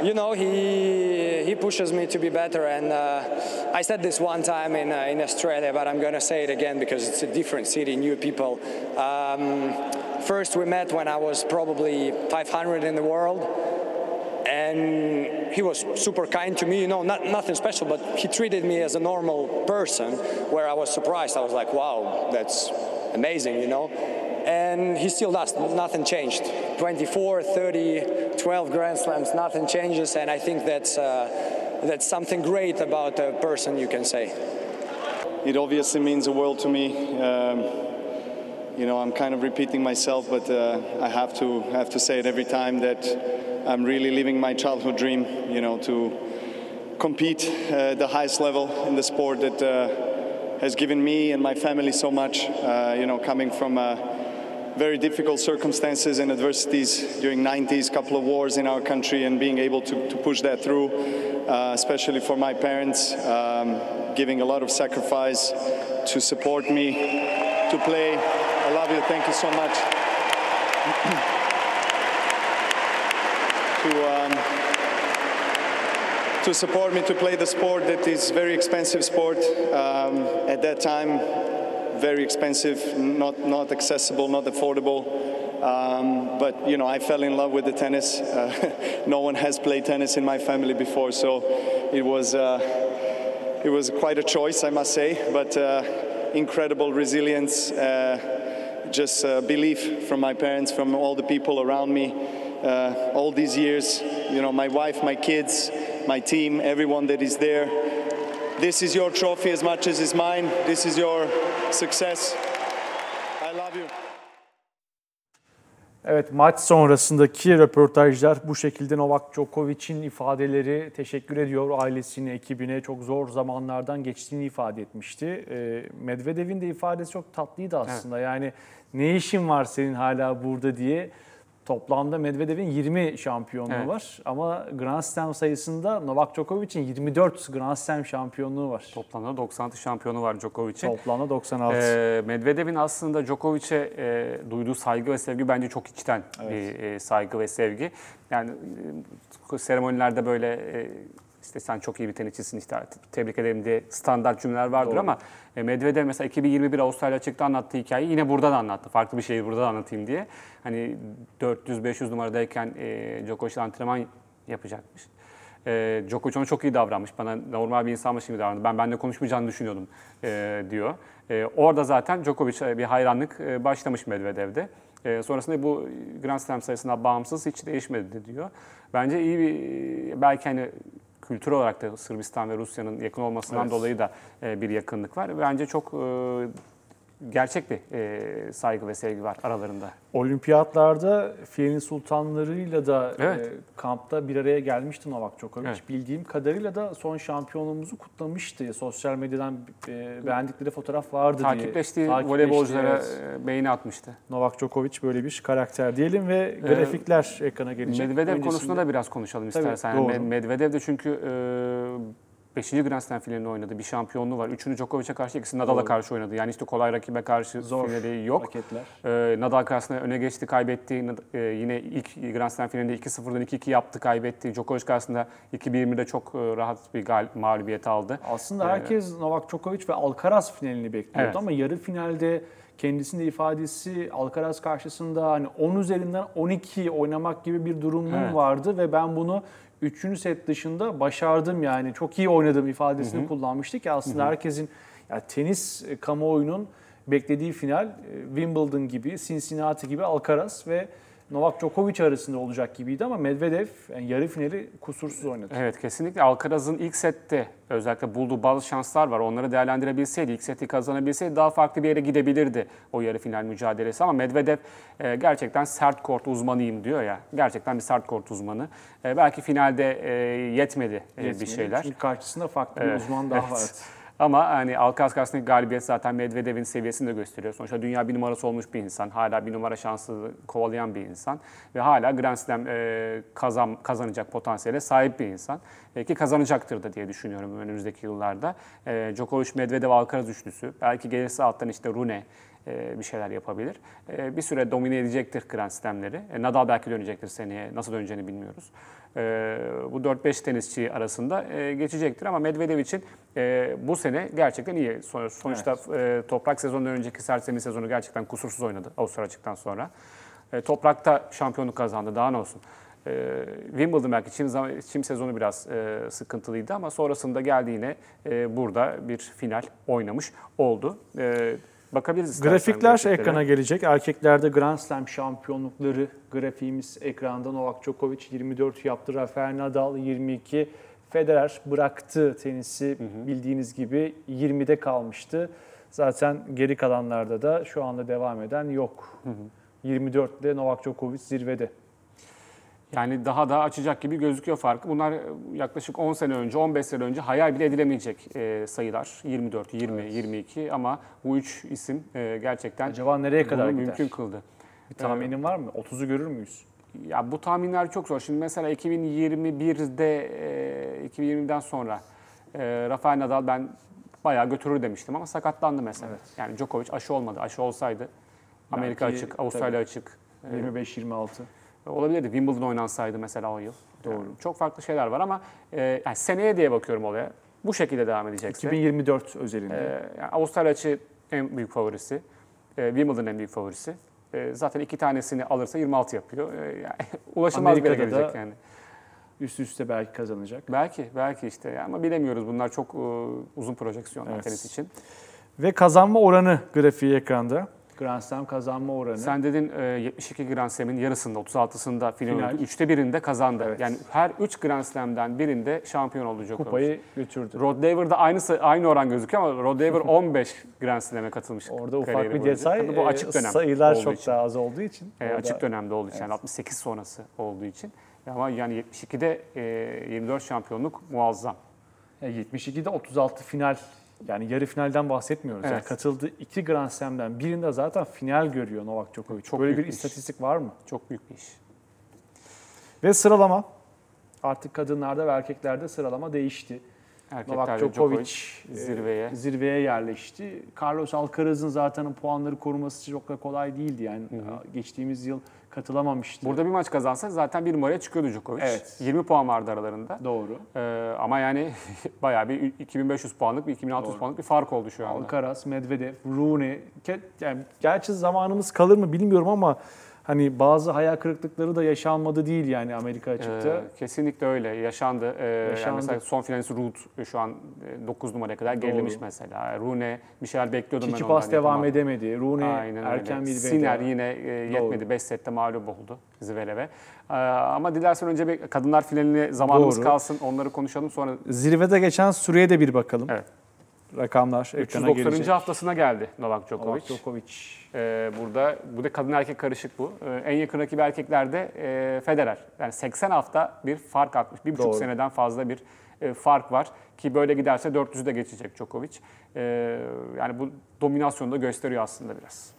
G: You know, he he pushes me to be better, and uh, I said this one time in uh, in Australia, but I'm gonna say it again because it's a different city, new people. Um, first, we met when I was probably 500 in the world, and he was super kind to me. You know, not nothing special, but he treated me as a normal person. Where I was surprised, I was like, wow, that's amazing, you know. And he still does. Nothing changed. 24, 30, 12 Grand Slams. Nothing changes, and I think that's uh, that's something great about a person. You can say.
H: It obviously means the world to me. Um, you know, I'm kind of repeating myself, but uh, I have to have to say it every time that I'm really living my childhood dream. You know, to compete uh, at the highest level in the sport that uh, has given me and my family so much. Uh, you know, coming from uh, very difficult circumstances and adversities during 90s, couple of wars in our country, and being able to, to push that through, uh, especially for my parents, um, giving a lot of sacrifice to support me to play. I love you. Thank you so much. to um, to support me to play the sport that is very expensive sport um, at that time very expensive not not accessible not affordable um, but you know I fell in love with the tennis uh, (laughs) no one has played tennis in my family before so it was uh, it was quite a choice I must say but uh, incredible resilience uh, just uh, belief from my parents from all the people around me uh, all these years. You know, my wife, my kids, my team, everyone that is there. This is your trophy as much as it's mine. This is your success. I love you.
E: Evet maç sonrasındaki röportajlar bu şekilde Novak Djokovic'in ifadeleri teşekkür ediyor ailesine, ekibine çok zor zamanlardan geçtiğini ifade etmişti. Ee, Medvedev'in de ifadesi çok tatlıydı aslında. Yani ne işin var senin hala burada diye. Toplamda Medvedev'in 20 şampiyonluğu
F: Evet.
E: var ama Grand Slam sayısında Novak Djokovic'in 24 Grand Slam şampiyonluğu var.
F: Toplamda 96 şampiyonu var Djokovic'in.
E: Toplamda 96.
F: Ee, Medvedev'in aslında Djokovic'e e, duyduğu saygı ve sevgi bence çok içten bir e, saygı ve sevgi. Yani e, seremonilerde böyle e, işte sen çok iyi bir tenisçisin işte tebrik ederim diye standart cümleler vardır
E: Doğru.
F: ama e, Medvedev mesela 2021 Avustralya açıkta anlattığı hikayeyi yine burada da anlattı. Farklı bir şeyi burada da anlatayım diye. Hani 400-500 numaradayken e, Djokovic antrenman yapacakmış. E, Djokovic ona çok iyi davranmış. Bana normal bir insanmış gibi davrandı. Ben benimle konuşmayacağını düşünüyordum e, diyor. E, orada zaten Djokovic'e bir hayranlık e, başlamış Medvedev'de. E, sonrasında bu Grand Slam sayısından bağımsız hiç değişmedi diyor. Bence iyi bir belki hani kültür olarak da Sırbistan ve Rusya'nın yakın olmasından
E: Evet.
F: dolayı da e, bir yakınlık var. Bence çok e, gerçek bir e, saygı ve sevgi var aralarında.
E: Olimpiyatlarda Fiyenin Sultanlarıyla da
F: Evet.
E: e, kampta bir araya gelmişti Novak Djokovic.
F: Evet.
E: Bildiğim kadarıyla da son şampiyonluğumuzu kutlamıştı. Sosyal medyadan e, beğendikleri fotoğraf vardı diye.
F: Takipleştiği
E: Takipleştiği,
F: voleybolculara
E: evet.
F: e, beğeni atmıştı.
E: Novak Djokovic böyle bir karakter diyelim ve grafikler ekrana gelecek.
F: Medvedev
E: Öncesinde-
F: konusunda da biraz konuşalım
E: Tabii,
F: istersen.
E: doğru.
F: Med- Medvedev de çünkü 5. Grand Slam finalini oynadı. Bir şampiyonluğu var. Üçünü Djokovic'e karşı, ikisini Nadal'a karşı oynadı. Yani işte kolay rakibe karşı
E: Zor
F: finali yok.
E: paketler.
F: Ee, Nadal karşısında öne geçti, kaybetti. Nad- e, yine ilk Grand Slam finalinde 2-0'dan 2-2 yaptı, kaybetti. Djokovic karşısında 2-1'de çok e, rahat bir gal- mağlubiyet aldı.
E: Aslında herkes Novak Djokovic ve Alcaraz finalini bekliyordu
F: Evet.
E: ama yarı finalde kendisinin de ifadesi Alcaraz karşısında hani 10 üzerinden 12 oynamak gibi bir durumum
F: Evet.
E: vardı ve ben bunu 3. set dışında başardım yani. Çok iyi oynadım ifadesini kullanmıştı ki aslında herkesin ya tenis e, kamuoyunun beklediği final e, Wimbledon gibi, Cincinnati gibi Alcaraz ve Novak Djokovic arasında olacak gibiydi ama Medvedev yani yarı finali kusursuz oynadı.
F: Evet kesinlikle Alcaraz'ın ilk sette özellikle bulduğu bazı şanslar var. Onları değerlendirebilseydi, ilk seti kazanabilseydi daha farklı bir yere gidebilirdi o yarı final mücadelesi. Ama Medvedev e, gerçekten sert kort uzmanıyım diyor ya. Gerçekten bir sert kort uzmanı. E, belki finalde e, yetmedi, e, bir şeyler.
E: Çünkü karşısında farklı bir uzman daha
F: evet.
E: var.
F: Ama hani Alcaraz karşısındaki galibiyet zaten Medvedev'in seviyesini de gösteriyor. Sonuçta dünya bir numarası olmuş bir insan. Hala bir numara şansı kovalayan bir insan. Ve hala Grand Slam e, kazan, kazanacak potansiyele sahip bir insan. E, ki kazanacaktır da diye düşünüyorum önümüzdeki yıllarda. E, Djokovic, Medvedev, Alcaraz üçlüsü. Belki gelirse alttan işte Rune e, bir şeyler yapabilir. E, bir süre domine edecektir Grand Slam'leri. E, Nadal belki dönecektir seneye. Nasıl döneceğini bilmiyoruz. E, bu 4-5 tenisçi arasında e, geçecektir ama Medvedev için e, bu sene gerçekten iyi. Son- Sonuçta e, toprak sezonundan önceki sersemi sezonu gerçekten kusursuz oynadı Avustralya açıktan sonra. Toprakta şampiyonluk kazandı daha ne olsun. E, Wimbledon belki çim, çim sezonu biraz e, sıkıntılıydı ama sonrasında geldi yine e, burada bir final oynamış oldu. E, bakabiliriz
E: Grafikler
F: grafiklere.
E: ekrana gelecek. Erkeklerde Grand Slam şampiyonlukları grafiğimiz ekranda. Novak Djokovic 24 yaptı, Rafael Nadal 22. Federer bıraktı tenisi bildiğiniz gibi 20'de kalmıştı. Zaten geri kalanlarda da şu anda devam eden yok. 24 ile Novak Djokovic zirvede.
F: Yani daha da açacak gibi gözüküyor farkı. Bunlar yaklaşık 10 sene önce, 15 sene önce hayal bile edilemeyecek e, sayılar. 24, 20, 22 ama bu üç isim e, gerçekten
E: Acaba nereye kadar
F: bunu
E: gider?
F: mümkün kıldı.
E: Bir tahminin var mı? 30'u görür müyüz?
F: Ya bu tahminler çok zor. Şimdi mesela 2021'de, e, 2020'den sonra e, Rafael Nadal ben bayağı götürür demiştim ama sakatlandı mesela. Yani Djokovic aşı olmadı. Aşı olsaydı Amerika
E: Belki,
F: açık, Avustralya açık. e,
E: 25-26.
F: Olabilirdi. Wimbledon oynansaydı mesela o yıl. Doğru. çok farklı şeyler var ama e, yani seneye diye bakıyorum olaya. Bu şekilde devam edecekse.
E: 2024 özelinde.
F: e, yani Avustralya açığı en büyük favorisi. E, Wimbledon en büyük favorisi. E, zaten iki tanesini alırsa 26 yapıyor. E, yani (laughs) ulaşılmaz bir yere gelecek yani.
E: Üst üste belki kazanacak.
F: Belki, belki işte ama bilemiyoruz. Bunlar çok e, uzun projeksiyonlar
E: Evet.
F: tenis için.
E: Ve kazanma oranı grafiği ekranda. Grand Slam kazanma oranı.
F: Sen dedin e, 72 Grand Slam'in yarısında, 36'sında final,
E: Final.
F: oynadı. Üçte birinde kazandı.
E: Evet.
F: Yani her 3 Grand Slam'den birinde şampiyon oldu Djokovic.
E: kupayı götürdü.
F: Rod Laver'da aynı, aynı oran gözüküyor ama Rod Laver 15 (laughs) Grand Slam'e katılmış.
E: Orada ufak bir
F: boyunca.
E: detay.
F: Tabii bu
E: e,
F: açık dönem
E: sayılar çok
F: için.
E: daha az olduğu için.
F: E,
E: orada-
F: açık dönemde olduğu için yani 68 sonrası olduğu için. Ama yani 72'de e, 24 şampiyonluk muazzam.
E: Ya 72'de 36 final yani yarı finalden bahsetmiyoruz. Yani
F: Evet.
E: katıldığı iki Grand Slam'den birinde zaten final görüyor Novak Djokovic.
F: Çok
E: Böyle bir
F: iş.
E: istatistik var mı?
F: Çok büyük bir iş.
E: Ve sıralama. Artık kadınlarda ve erkeklerde sıralama değişti. Novak
F: Erkeklerde
E: Djokovic,
F: Djokovic
E: e,
F: zirveye.
E: zirveye yerleşti. Carlos Alcaraz'ın zaten puanları koruması çok da kolay değildi. Yani geçtiğimiz yıl katılamamıştı.
F: Burada bir maç kazansa zaten bir numaraya çıkıyordu Djokovic.
E: Evet.
F: 20 puan vardı aralarında.
E: Doğru.
F: Ee, ama yani (laughs) bayağı bir 2500 puanlık bir 2600 puanlık bir fark oldu şu anda.
E: Alcaraz, Medvedev, Rune. Ke- Yani gerçi zamanımız kalır mı bilmiyorum ama hani bazı hayal kırıklıkları da yaşanmadı değil yani Amerika açıkta.
F: Ee, kesinlikle öyle yaşandı. Ee, Yani
E: Yaşandı.
F: mesela son finalist Ruud şu an 9 numaraya kadar gerilemiş
E: Doğru.
F: mesela. Rune bir şeyler bekliyordum ben
E: Tsitsipas
F: ondan.
E: devam edemedi. Rune
F: Aynen
E: erken
F: öyle.
E: bir veda.
F: Sinner yine e, yetmedi. 5 sette mağlup oldu Zverev'e. Ee, ama dilersen önce bir kadınlar finaline zamanımız
E: Doğru.
F: kalsın. Onları konuşalım sonra
E: Zirvede geçen süreye de bir bakalım.
F: Evet.
E: Rakamlar ekrana
F: 390.
E: gelecek.
F: haftasına geldi Novak Djokovic.
E: Novak Djokovic.
F: Ee, burada bu da kadın erkek karışık bu. Ee, en yakın rakibi erkeklerde e, Federer. Yani 80 hafta bir fark atmış. Bir buçuk
E: Doğru.
F: seneden fazla bir e, fark var. Ki böyle giderse 400'ü de geçecek Djokovic. Ee, yani bu dominasyonu da gösteriyor aslında biraz.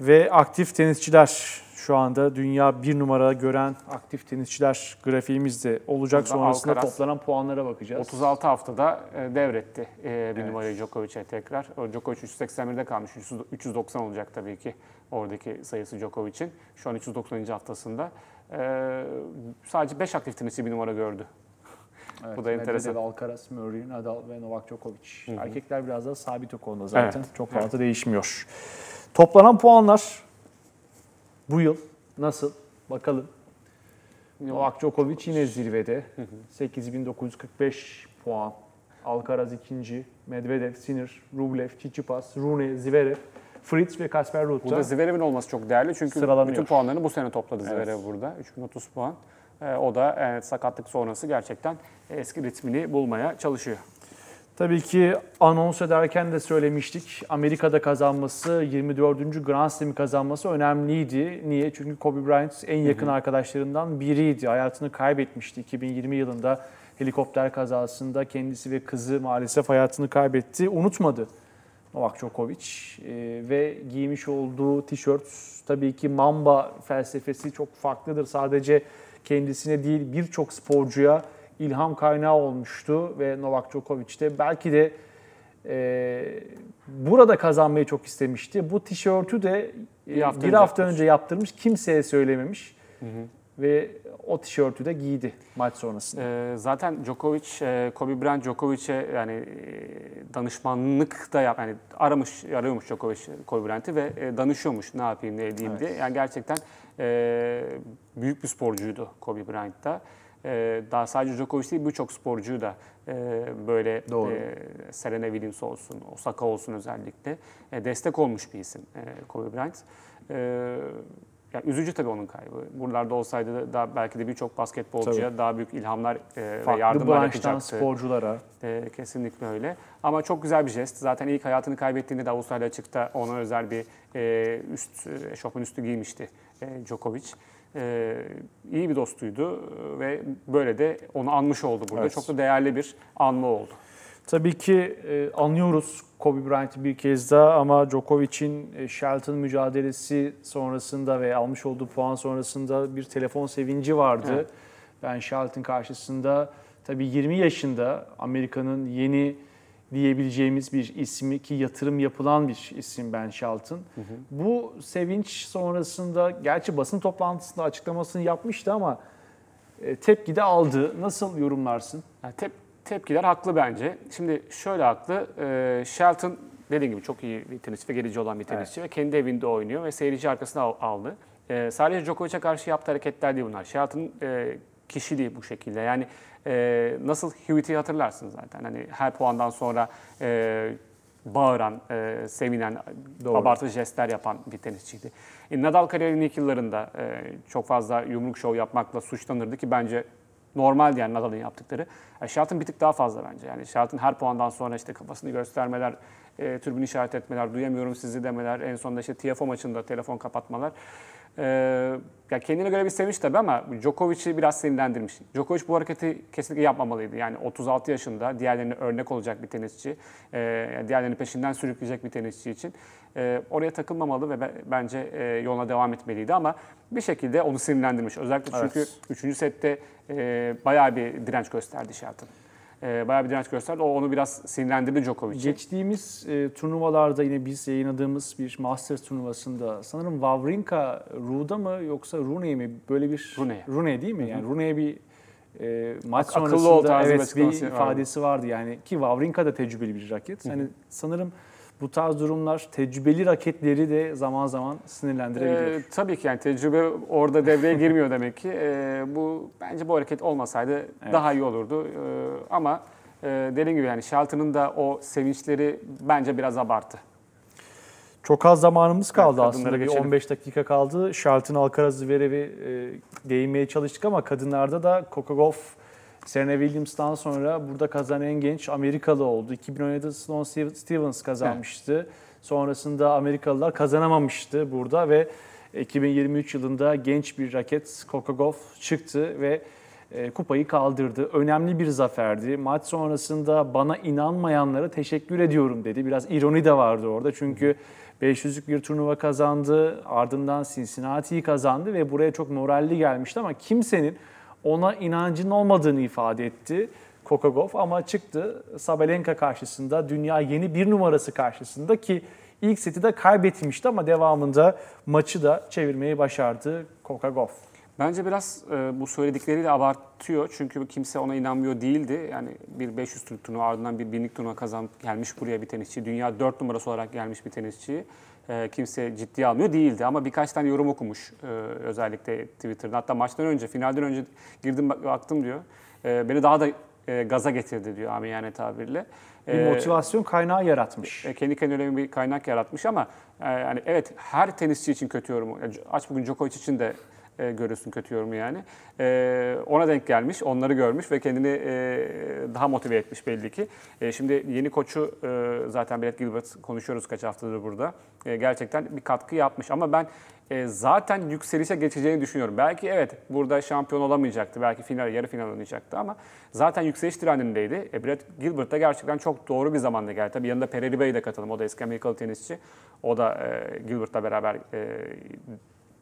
E: Ve aktif tenisçiler şu anda dünya bir numara gören aktif tenisçiler grafiğimizde olacak.
F: Burada
E: Sonrasında
F: Alcaraz
E: toplanan puanlara bakacağız.
F: 36 haftada e, devretti e, bir
E: Evet.
F: numarayı Djokovic'e tekrar. O Djokovic 381'de kalmış. 300 390 olacak tabii ki oradaki sayısı Djokovic'in. Şu an 390. haftasında. E, sadece 5 aktif tenisçi bir numara gördü. (laughs)
E: Evet,
F: Bu da enteresan.
E: Medvedev, Alcaraz, Murray, Nadal ve Novak Djokovic. Erkekler biraz daha sabit o konuda zaten.
F: Evet.
E: Çok fazla değişmiyor. Toplanan puanlar bu yıl nasıl? Bakalım. Novak Djokovic yine zirvede. 8945 puan. Alcaraz ikinci. Medvedev, Sinner, Rublev, Tsitsipas, Rune, Zverev, Fritz ve Kasper Ruud.
F: Burada Zverev'in olması çok değerli çünkü bütün puanlarını bu sene topladı
E: Evet.
F: Zverev burada. 3030 puan. E, o da evet, sakatlık sonrası gerçekten eski ritmini bulmaya çalışıyor.
E: Tabii ki anons ederken de söylemiştik. Amerika'da kazanması, 24. Grand Slam'i kazanması önemliydi. Niye? Çünkü Kobe Bryant en yakın arkadaşlarından biriydi. Hayatını kaybetmişti 2020 yılında helikopter kazasında kendisi ve kızı maalesef hayatını kaybetti. Unutmadı Novak Djokovic Ee, ve giymiş olduğu tişört tabii ki Mamba felsefesi çok farklıdır. Sadece kendisine değil birçok sporcuya ilham kaynağı olmuştu ve Novak Djokovic de belki de e, burada kazanmayı çok istemişti. Bu tişörtü de e,
F: Bir
E: bir
F: hafta
E: hafta,
F: önce yapmış.
E: önce yaptırmış, kimseye söylememiş ve o tişörtü de giydi maç sonrasında.
F: E, zaten Djokovic, e, Kobe Bryant Djokovic'e yani e, danışmanlık da yap, yani aramış, arıyormuş Djokovic Kobe Bryant'i ve e, danışıyormuş ne yapayım ne edeyim diye. Yani gerçekten e, büyük bir sporcuydu Kobe Bryant da. E, daha sadece Djokovic değil birçok sporcuyu da e, böyle
E: Doğru.
F: e, Serena Williams olsun, Osaka olsun özellikle e, destek olmuş bir isim e, Kobe Bryant. E, yani üzücü tabii onun kaybı. Buralarda olsaydı da daha belki de birçok basketbolcuya daha büyük ilhamlar e, ve
E: Farklı
F: yardımlar yapacaktı.
E: sporculara.
F: E, kesinlikle öyle. Ama çok güzel bir jest. Zaten ilk hayatını kaybettiğinde de Avustralya açıkta ona özel bir e, üst, eşofman üstü giymişti e, Djokovic. E, iyi bir dostuydu ve böyle de onu anmış oldu burada.
E: Evet.
F: Çok da değerli bir anma oldu.
E: Tabii ki e, anlıyoruz Kobe Bryant'ı bir kez daha ama Djokovic'in e, Shelton mücadelesi sonrasında ve almış olduğu puan sonrasında bir telefon sevinci vardı.
F: Evet.
E: Ben Shelton karşısında tabii 20 yaşında Amerika'nın yeni diyebileceğimiz bir ismi ki yatırım yapılan bir isim Ben Shelton. Bu sevinç sonrasında gerçi basın toplantısında açıklamasını yapmıştı ama e, tepki de aldı. Nasıl yorumlarsın?
F: Yani tep- tepkiler haklı bence. Şimdi şöyle haklı. E, Shelton dediğim gibi çok iyi bir tenisçi ve gelici olan bir tenisçi ve kendi evinde oynuyor ve seyirci arkasına al- aldı. E, sadece Djokovic'e karşı yaptığı hareketler değil bunlar. Shelton'ın e, kişiliği bu şekilde. Yani e, nasıl Hewitt'i hatırlarsın zaten. Hani her puandan sonra e, bağıran, e, sevinen,
E: Doğru.
F: abartılı jestler yapan bir tenisçiydi. E, Nadal kariyerinin ilk yıllarında e, çok fazla yumruk şov yapmakla suçlanırdı ki bence normaldi yani Nadal'ın yaptıkları. Yani Shelton bir tık daha fazla bence. Yani Shelton her puandan sonra işte kafasını göstermeler, e, tribün işaret etmeler, duyamıyorum sizi demeler, en sonunda işte TFO maçında telefon kapatmalar. E, ya kendine göre bir sevinç tabii ama Djokovic'i biraz sinirlendirmiş. Djokovic bu hareketi kesinlikle yapmamalıydı. Yani 36 yaşında diğerlerine örnek olacak bir tenisçi, e, yani diğerlerini peşinden sürükleyecek bir tenisçi için e, oraya takılmamalı ve be- bence e, yoluna devam etmeliydi ama bir şekilde onu sinirlendirmiş. Özellikle çünkü
E: Evet.
F: 3. sette e, bayağı bir direnç gösterdi Shelton. E, bayağı bir direnç gösterdi. O onu biraz sinirlendirdi Djokovic'i.
E: Geçtiğimiz e, turnuvalarda yine biz yayınladığımız bir Masters turnuvasında sanırım Wawrinka Ru'da mı yoksa Rune'ye mi böyle bir
F: Rune'ye.
E: Rune değil mi? Yani Rune'ye bir e, maç
F: Ak-
E: sonrasında evet bir
F: açıklaması vardı.
E: ifadesi vardı yani ki Wawrinka da tecrübeli bir raket. Hani sanırım bu tarz durumlar tecrübeli raketleri de zaman zaman sinirlendirebiliyor.
F: Ee, tabii ki yani tecrübe orada devreye girmiyor demek ki. Ee, bu bence bu hareket olmasaydı daha iyi olurdu. Ee, ama e, dediğim gibi yani Shelton'ın da o sevinçleri bence biraz abartı.
E: Çok az zamanımız kaldı
F: kadınlara
E: aslında. Bir
F: geçelim.
E: 15 dakika kaldı. Shelton Alcaraz Zverev'i e, değinmeye çalıştık ama kadınlarda da Gauff, Serena Williams'tan sonra burada kazanan en genç Amerikalı oldu. 2017'de Sloane Stev- Stevens kazanmıştı. Sonrasında Amerikalılar kazanamamıştı burada ve 2023 yılında genç bir raket Gauff çıktı ve e, kupayı kaldırdı. Önemli bir zaferdi. Maç sonrasında bana inanmayanlara teşekkür ediyorum dedi. Biraz ironi de vardı orada çünkü 500'lük bir turnuva kazandı. Ardından Cincinnati'yi kazandı ve buraya çok moralli gelmişti ama kimsenin ona inancının olmadığını ifade etti. Gauff ama çıktı Sabalenka karşısında dünya yeni bir numarası karşısında ki ilk seti de kaybetmişti ama devamında maçı da çevirmeyi başardı Gauff.
F: Bence biraz e, bu söyledikleriyle abartıyor. Çünkü kimse ona inanmıyor değildi. Yani bir 500 Türk turnuva ardından bir binlik turnuva kazanıp gelmiş buraya bir tenisçi. Dünya 4 numarası olarak gelmiş bir tenisçi. E, kimse ciddiye almıyor değildi. Ama birkaç tane yorum okumuş e, özellikle Twitter'da. Hatta maçtan önce, finalden önce girdim bak- baktım diyor. E, beni daha da gaza getirdi diyor amiyane tabirle.
E: Bir motivasyon kaynağı yaratmış.
F: kendi kendine bir kaynak yaratmış ama yani evet her tenisçi için kötü yorumu. Yani Aç bugün Djokovic için de e, görürsün kötü yorumu yani. E, ona denk gelmiş, onları görmüş ve kendini e, daha motive etmiş belli ki. E, şimdi yeni koçu e, zaten Brett Gilbert konuşuyoruz kaç haftadır burada. E, gerçekten bir katkı yapmış ama ben e, zaten yükselişe geçeceğini düşünüyorum. Belki evet burada şampiyon olamayacaktı. Belki final, yarı final oynayacaktı ama zaten yükseliş trendindeydi. E, Brett Gilbert da gerçekten çok doğru bir zamanda geldi. Tabii yanında Perry Bey de katılım. O da eski Amerikalı tenisçi. O da e, Gilbert'la beraber e,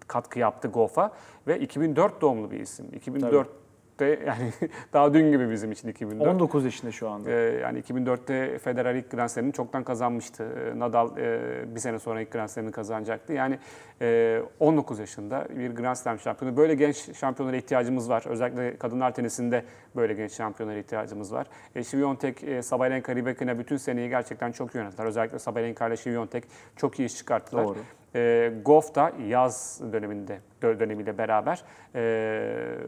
F: katkı yaptı Goff'a ve 2004 doğumlu bir isim. 2004'te yani (laughs) daha dün gibi bizim için 2004.
E: 19 yaşında şu anda.
F: Ee, yani 2004'te Federer ilk Grand Slam'ini çoktan kazanmıştı. Ee, Nadal e, bir sene sonra ilk Grand Slam'ini kazanacaktı. Yani e, 19 yaşında bir Grand Slam şampiyonu. Böyle genç şampiyonlara ihtiyacımız var. Özellikle kadınlar tenisinde böyle genç şampiyonlara ihtiyacımız var. E, Świątek, e, Sabalenka, Rybakina bütün seneyi gerçekten çok iyi yönettiler. Özellikle Sabalenka ile Świątek çok iyi iş çıkarttılar.
E: Doğru.
F: E, Goff da yaz döneminde dö- dönemiyle beraber e,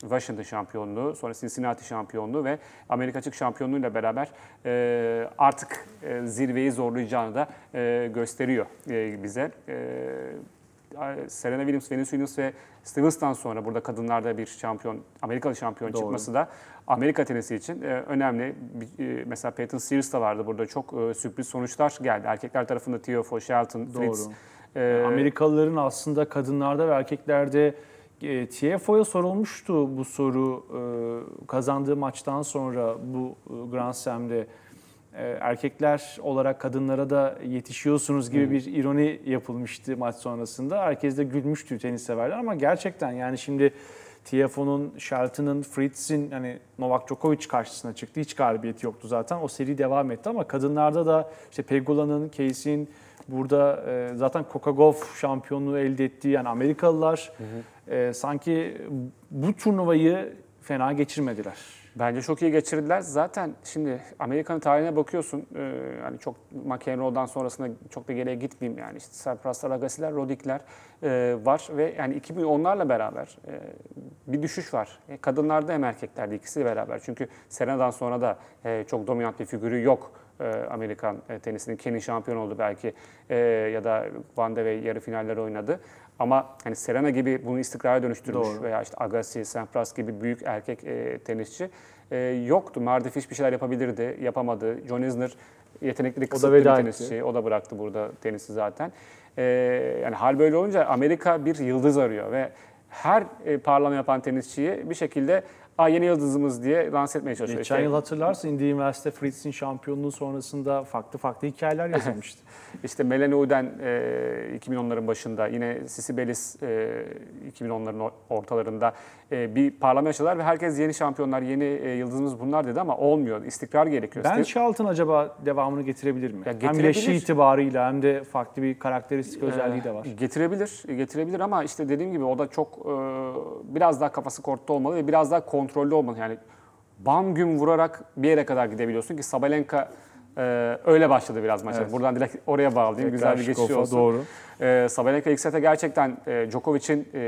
F: Washington şampiyonluğu, sonra Cincinnati şampiyonluğu ve Amerika açık şampiyonluğuyla beraber e, artık e, zirveyi zorlayacağını da e, gösteriyor e, bize. E, Serena Williams, Venus Williams ve Stevens'tan sonra burada kadınlarda bir şampiyon, Amerikalı şampiyon
E: Doğru.
F: çıkması da Amerika tenisi için e, önemli. E, mesela Peyton Sears da vardı burada çok e, sürpriz sonuçlar geldi. Erkekler tarafında Tiafoe, Shelton, Fritz.
E: Doğru.
F: E,
E: Amerikalıların aslında kadınlarda ve erkeklerde e, TFO'ya sorulmuştu bu soru e, kazandığı maçtan sonra bu e, Grand Slam'de E, erkekler olarak kadınlara da yetişiyorsunuz gibi bir ironi yapılmıştı maç sonrasında. Herkes de gülmüştü tenis severler ama gerçekten yani şimdi Tiafoe'nun, Shelton'ın, Fritz'in hani Novak Djokovic karşısına çıktı. Hiç galibiyeti yoktu zaten. O seri devam etti ama kadınlarda da işte Pegula'nın, Casey'in burada e, zaten Coca Golf şampiyonluğu elde ettiği yani Amerikalılar e, sanki bu turnuvayı fena geçirmediler.
F: Bence çok iyi geçirdiler. Zaten şimdi Amerika'nın tarihine bakıyorsun. E, hani çok McEnroe'dan sonrasında çok da geriye gitmeyeyim yani. İşte Sapraslar, Agassi'ler, Rodik'ler e, var ve yani 2000 onlarla beraber e, bir düşüş var. E, kadınlarda hem erkeklerde ikisi beraber. Çünkü Serena'dan sonra da e, çok dominant bir figürü yok e, Amerikan e, tenisinin. Kenny şampiyon oldu belki e, ya da Van de Wey yarı finaller oynadı. Ama hani Serena gibi bunu istikrara dönüştürmüş
E: Doğru.
F: veya işte Agassi, Sampras gibi büyük erkek e, tenisçi e, yoktu. Mardifish bir şeyler yapabilirdi, yapamadı. John Isner yetenekli kısıtlı bir tenisçi.
E: etti.
F: O da bıraktı burada tenisi zaten. E, yani hal böyle olunca Amerika bir yıldız arıyor ve her e, parlama yapan tenisçiyi bir şekilde Aa, yeni yıldızımız diye lanse etmeye çalışıyor.
E: Geçen
F: İşte-
E: yıl hatırlarsın Indian Wells'te Fritz'in şampiyonluğu sonrasında farklı farklı hikayeler yazılmıştı. (laughs)
F: İşte Melanie Uden e, 2010'ların başında, yine Sisi Bellis e, 2010'ların or- ortalarında e, bir parlama yaşadılar ve herkes yeni şampiyonlar, yeni e, yıldızımız bunlar dedi ama olmuyor. İstikrar gerekiyor.
E: ben Charlton acaba devamını getirebilir mi?
F: Ya
E: Hem
F: getirebilir.
E: yaşı itibarıyla hem de farklı bir karakteristik özelliği de var.
F: Getirebilir, getirebilir ama işte dediğim gibi o da çok e, biraz daha kafası kortta olmalı ve biraz daha kontrollü olmalı. Yani bam güm vurarak bir yere kadar gidebiliyorsun ki Sabalenka e, öyle başladı biraz maça.
E: Evet.
F: Buradan direkt oraya bağlayayım. Güzel bir geçiş olsun.
E: doğru.
F: E, Sabalenka ilk sete gerçekten e, Djokovic'in e,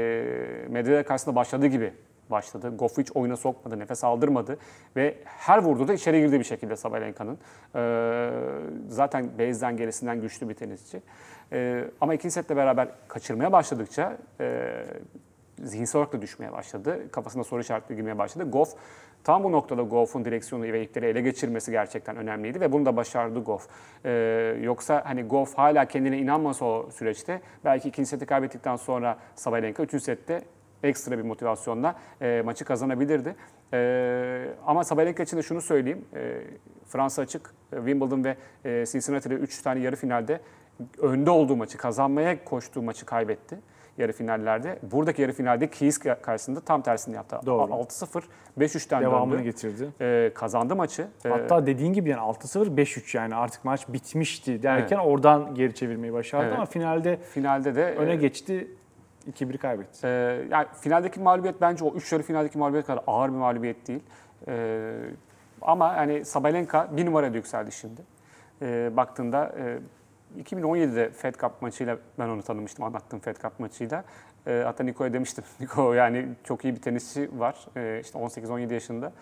F: Medvedev karşısında başladığı gibi başladı. Goff'u hiç oyuna sokmadı, nefes aldırmadı ve her vurduğunda içeri girdi bir şekilde Sabalenka'nın. E, zaten base'den gerisinden güçlü bir tenisçi. E, ama ikinci setle beraber kaçırmaya başladıkça e, zihinsel olarak da düşmeye başladı. Kafasında soru işaretleri girmeye başladı. Goff tam bu noktada Goff'un direksiyonu ve ipleri ele geçirmesi gerçekten önemliydi ve bunu da başardı Goff. Ee, yoksa hani Goff hala kendine inanmasa o süreçte belki ikinci seti kaybettikten sonra Sabalenka üçüncü sette ekstra bir motivasyonla e, maçı kazanabilirdi. E, ama Sabalenka için de şunu söyleyeyim. E, Fransa açık, e, Wimbledon ve e, Cincinnati'de 3 tane yarı finalde önde olduğu maçı, kazanmaya koştuğu maçı kaybetti yarı finallerde. Buradaki yarı finalde Keys karşısında tam tersini yaptı.
E: Doğru.
F: 6-0, 5-3'ten
E: Devamını
F: döndü.
E: getirdi.
F: E, kazandı maçı. E,
E: Hatta dediğin gibi yani 6-0 5-3 yani artık maç bitmişti derken oradan geri çevirmeyi başardı
F: Evet.
E: ama finalde
F: finalde de
E: öne
F: e,
E: geçti 2-1 kaybetti.
F: Ee, yani finaldeki mağlubiyet bence o üç yarı finaldeki mağlubiyet kadar ağır bir mağlubiyet değil. Ee, ama hani Sabalenka bir numaraya yükseldi şimdi. Ee, baktığında e, 2017'de Fed Cup maçıyla ben onu tanımıştım anlattığım Fed Cup maçıyla. Ee, hatta Niko'ya demiştim. (laughs) Niko yani çok iyi bir tenisçi var. Ee, işte 18-17 yaşında.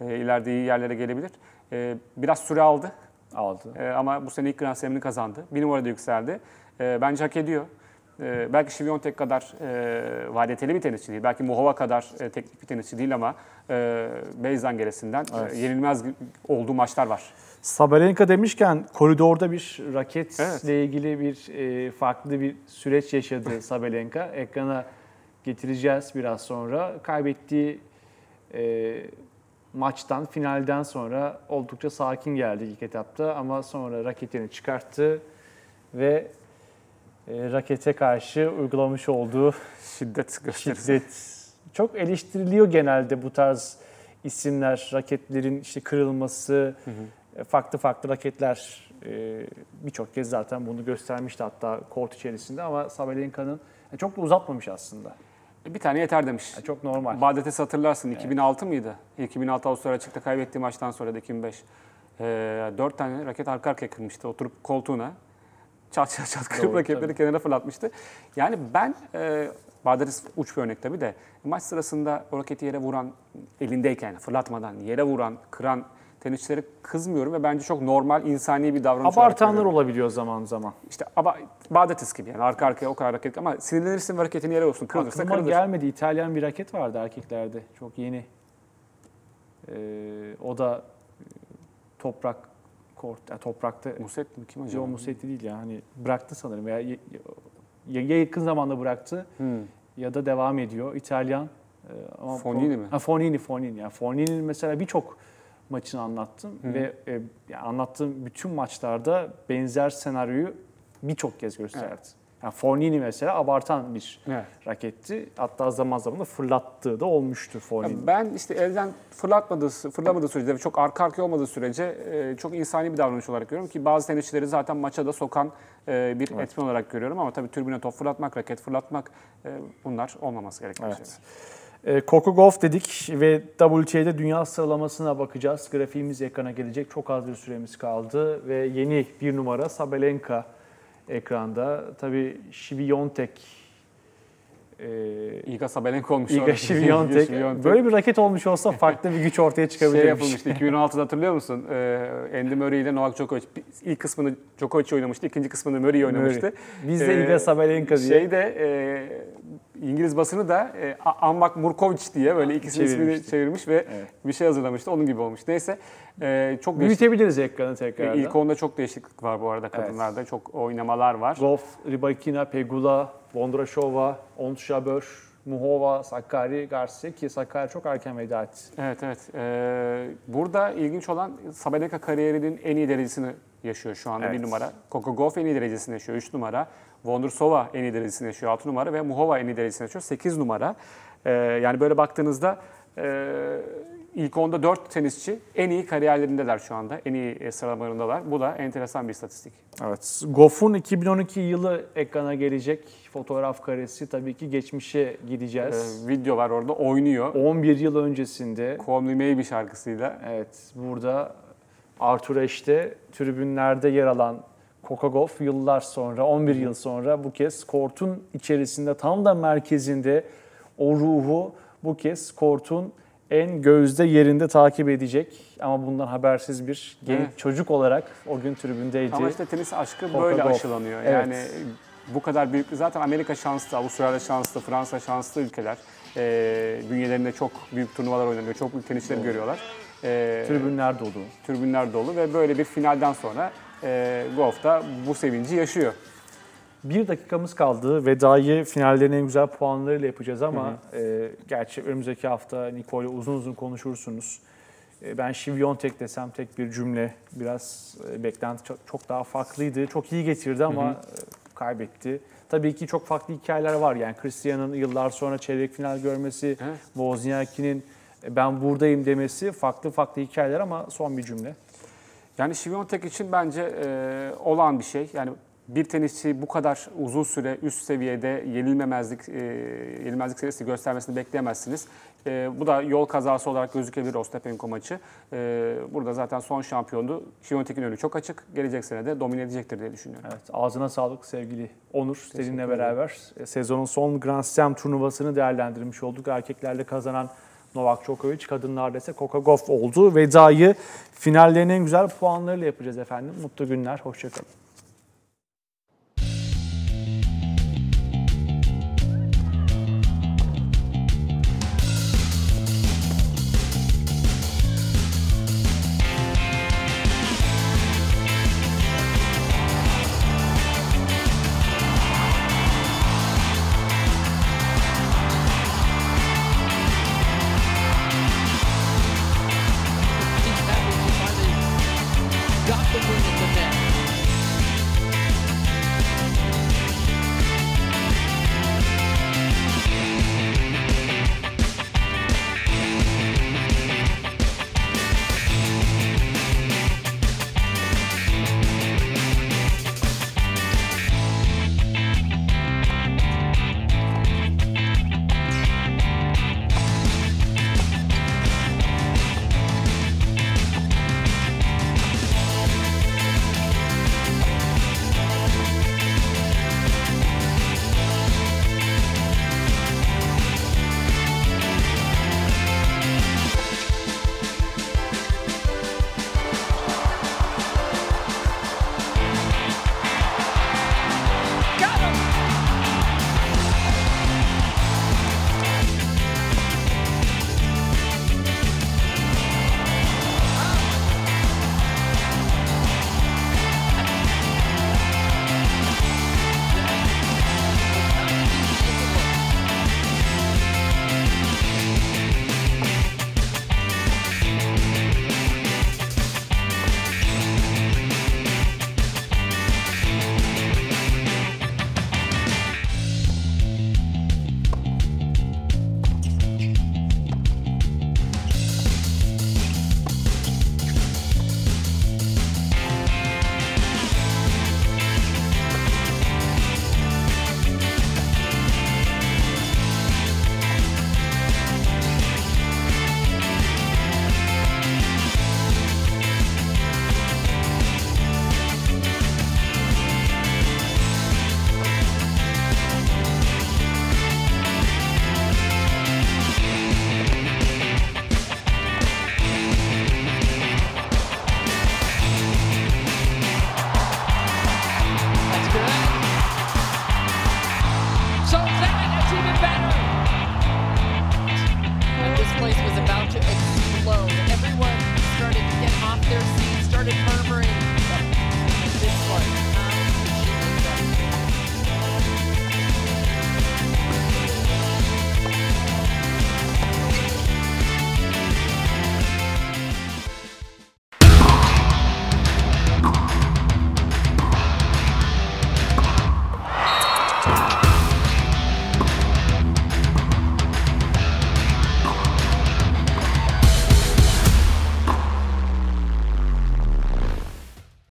F: Ee, ileride iyi yerlere gelebilir. Ee, biraz süre aldı.
E: Aldı.
F: Ee, ama bu sene ilk Grand Slam'ini kazandı. Bir numarada yükseldi. Ee, bence hak ediyor. Ee, belki Şiviyontek kadar e, vadeteli bir tenisçi değil. Belki Muhova kadar e, teknik bir tenisçi değil ama e, Beyzan gerisinden e, yenilmez olduğu maçlar var.
E: Sabalenka demişken koridorda bir raketle
F: Evet.
E: ilgili bir e, farklı bir süreç yaşadı (laughs) Sabalenka. Ekrana getireceğiz biraz sonra. Kaybettiği e, maçtan, finalden sonra oldukça sakin geldi ilk etapta ama sonra raketini çıkarttı ve e, rakete karşı uygulamış olduğu
F: Şiddet gösterisi.
E: şiddet çok eleştiriliyor genelde bu tarz isimler, raketlerin işte kırılması, e, farklı farklı raketler e, birçok kez zaten bunu göstermişti hatta kort içerisinde ama Sabalenka'nın e, çok da uzatmamış aslında.
F: Bir tane yeter demiş.
E: Yani çok normal.
F: Badetes'i hatırlarsın. 2006 mıydı? 2006 Avustralya açıkta kaybettiği maçtan sonra da 2005. Ee, dört tane raket arka arkaya kırmıştı. Oturup koltuğuna çat çat çat kırıp
E: Doğru,
F: raketleri
E: tabii.
F: kenara fırlatmıştı. Yani ben, e, Badetes uç bir örnek tabii de, maç sırasında o raketi yere vuran, elindeyken fırlatmadan yere vuran, kıran tenisçilere kızmıyorum ve bence çok normal, insani bir davranış
E: Abartanlar olabiliyor zaman zaman.
F: İşte ama Badetes gibi yani arka arkaya o kadar raket ama sinirlenirsin ve raketini yere vursun. Kırılırsa
E: Aklıma
F: kırılır.
E: gelmedi. İtalyan bir raket vardı erkeklerde. Çok yeni. Ee, o da e, toprak kort, yani toprakta
F: Musetti mi? Kim acaba?
E: Yok Musetti değil ya. Hani bıraktı sanırım veya ya, ya- ya yakın zamanda bıraktı
F: Hmm.
E: ya da devam ediyor. İtalyan. e, ama
F: Fonini mi?
E: Ha, Fonini, Fonini. Yani Fonini'nin mesela birçok maçını anlattım ve e, yani anlattığım bütün maçlarda benzer senaryoyu birçok kez gösterdi. Yani Fonini mesela abartan bir
F: Evet.
E: raketti. Hatta zaman zaman da fırlattığı da olmuştu Fonini.
F: Ben işte elden fırlatmadığı, fırlamadığı sürece ve çok arka arkaya olmadığı sürece e, çok insani bir davranış olarak görüyorum ki bazı tenisçileri zaten maça da sokan e, bir etmen olarak görüyorum ama tabii türbüne top fırlatmak, raket fırlatmak e, bunlar olmaması gereken
E: Evet.
F: şeyler.
E: E, Coco Golf dedik ve WTA'de dünya sıralamasına bakacağız. Grafiğimiz ekrana gelecek. Çok az bir süremiz kaldı ve yeni bir numara Sabalenka ekranda. Tabii Şiviyontek e,
F: Iga Sabalenka olmuş.
E: Iga. Świątek. Böyle bir raket olmuş olsa (laughs) farklı bir güç ortaya çıkabilirmiş.
F: şey yapılmıştı 2016'da hatırlıyor musun? Ee, Andy Murray ile Novak Djokovic ilk kısmını Djokovic oynamıştı, ikinci kısmını Murray oynamıştı.
E: Murray. Biz de Iga Sabalenka diye.
F: Şeyde e, İngiliz basını da e, Ambak Murkovic diye böyle ikisini ismini çevirmiş ve
E: Evet.
F: bir şey hazırlamıştı. Onun gibi olmuş. Neyse e, çok değişik.
E: Büyütebiliriz ekranı tekrar.
F: İlk onda çok değişiklik var bu arada kadınlarda. Çok oynamalar var.
E: Goff, Rybakina, Pegula, Vondrashova, Ontshabör, Muhova, Sakkari, Garcia ki Sakkari çok erken veda etti.
F: Evet evet. Ee, burada ilginç olan Sabalenka kariyerinin en iyi derecesini yaşıyor şu anda
E: Evet.
F: bir numara. Coco Gauff en iyi derecesini yaşıyor 3 numara. Vondrousova en iyi derecesini yaşıyor 6 numara ve Muhova en iyi derecesini yaşıyor 8 numara. Ee, yani böyle baktığınızda e, ilk onda 4 tenisçi en iyi kariyerlerindeler şu anda. En iyi e, sıralamalarındalar. Bu da enteresan bir istatistik.
E: Evet. Goff'un 2012 yılı ekrana gelecek fotoğraf karesi tabii ki geçmişe gideceğiz.
F: Ee, video var orada oynuyor.
E: 11 yıl öncesinde
F: Call Me Maybe şarkısıyla.
E: evet burada Arthur Ashe'de tribünlerde yer alan Coca Goff yıllar sonra 11 yıl sonra bu kez kortun içerisinde tam da merkezinde o ruhu bu kez kortun en gözde yerinde takip edecek ama bundan habersiz bir genç
F: Evet.
E: çocuk olarak o gün tribündeydi.
F: Ama işte tenis aşkı
E: Coca
F: böyle
E: Gauff.
F: aşılanıyor.
E: Evet.
F: Yani bu kadar büyük, zaten Amerika şanslı, Avustralya şanslı, Fransa şanslı ülkeler. Ee, bünyelerinde çok büyük turnuvalar oynanıyor, çok büyük tenisleri görüyorlar. Ee,
E: Tribünler dolu.
F: tribünler dolu ve böyle bir finalden sonra e, da bu sevinci yaşıyor.
E: Bir dakikamız kaldı. Veda'yı finallerin en güzel puanlarıyla yapacağız ama e, gerçi önümüzdeki hafta Nicole'le uzun uzun konuşursunuz. E, ben Şiviyontek desem tek bir cümle. Biraz e, beklenti çok, çok daha farklıydı. Çok iyi getirdi ama e, kaybetti. Tabii ki çok farklı hikayeler var. Yani Christian'ın yıllar sonra çeyrek final görmesi,
F: Evet.
E: Wozniacki'nin e, ben buradayım demesi farklı farklı hikayeler ama son bir cümle.
F: Yani Świątek için bence e, olağan bir şey. Yani bir tenisçi bu kadar uzun süre üst seviyede yenilmemezlik, e, yenilmezlik seviyesi göstermesini bekleyemezsiniz. E, bu da yol kazası olarak gözükebilir Ostapenko maçı. E, burada zaten son şampiyondu. Świątek'in önü çok açık. Gelecek sene de domine edecektir diye düşünüyorum.
E: Evet, ağzına sağlık sevgili Onur. Seninle beraber e, sezonun son Grand Slam turnuvasını değerlendirmiş olduk. Erkeklerle kazanan Novak Djokovic, kadınlarda ise Coca Gauff oldu. Veda'yı finallerin en güzel puanlarıyla yapacağız efendim. Mutlu günler, hoşçakalın.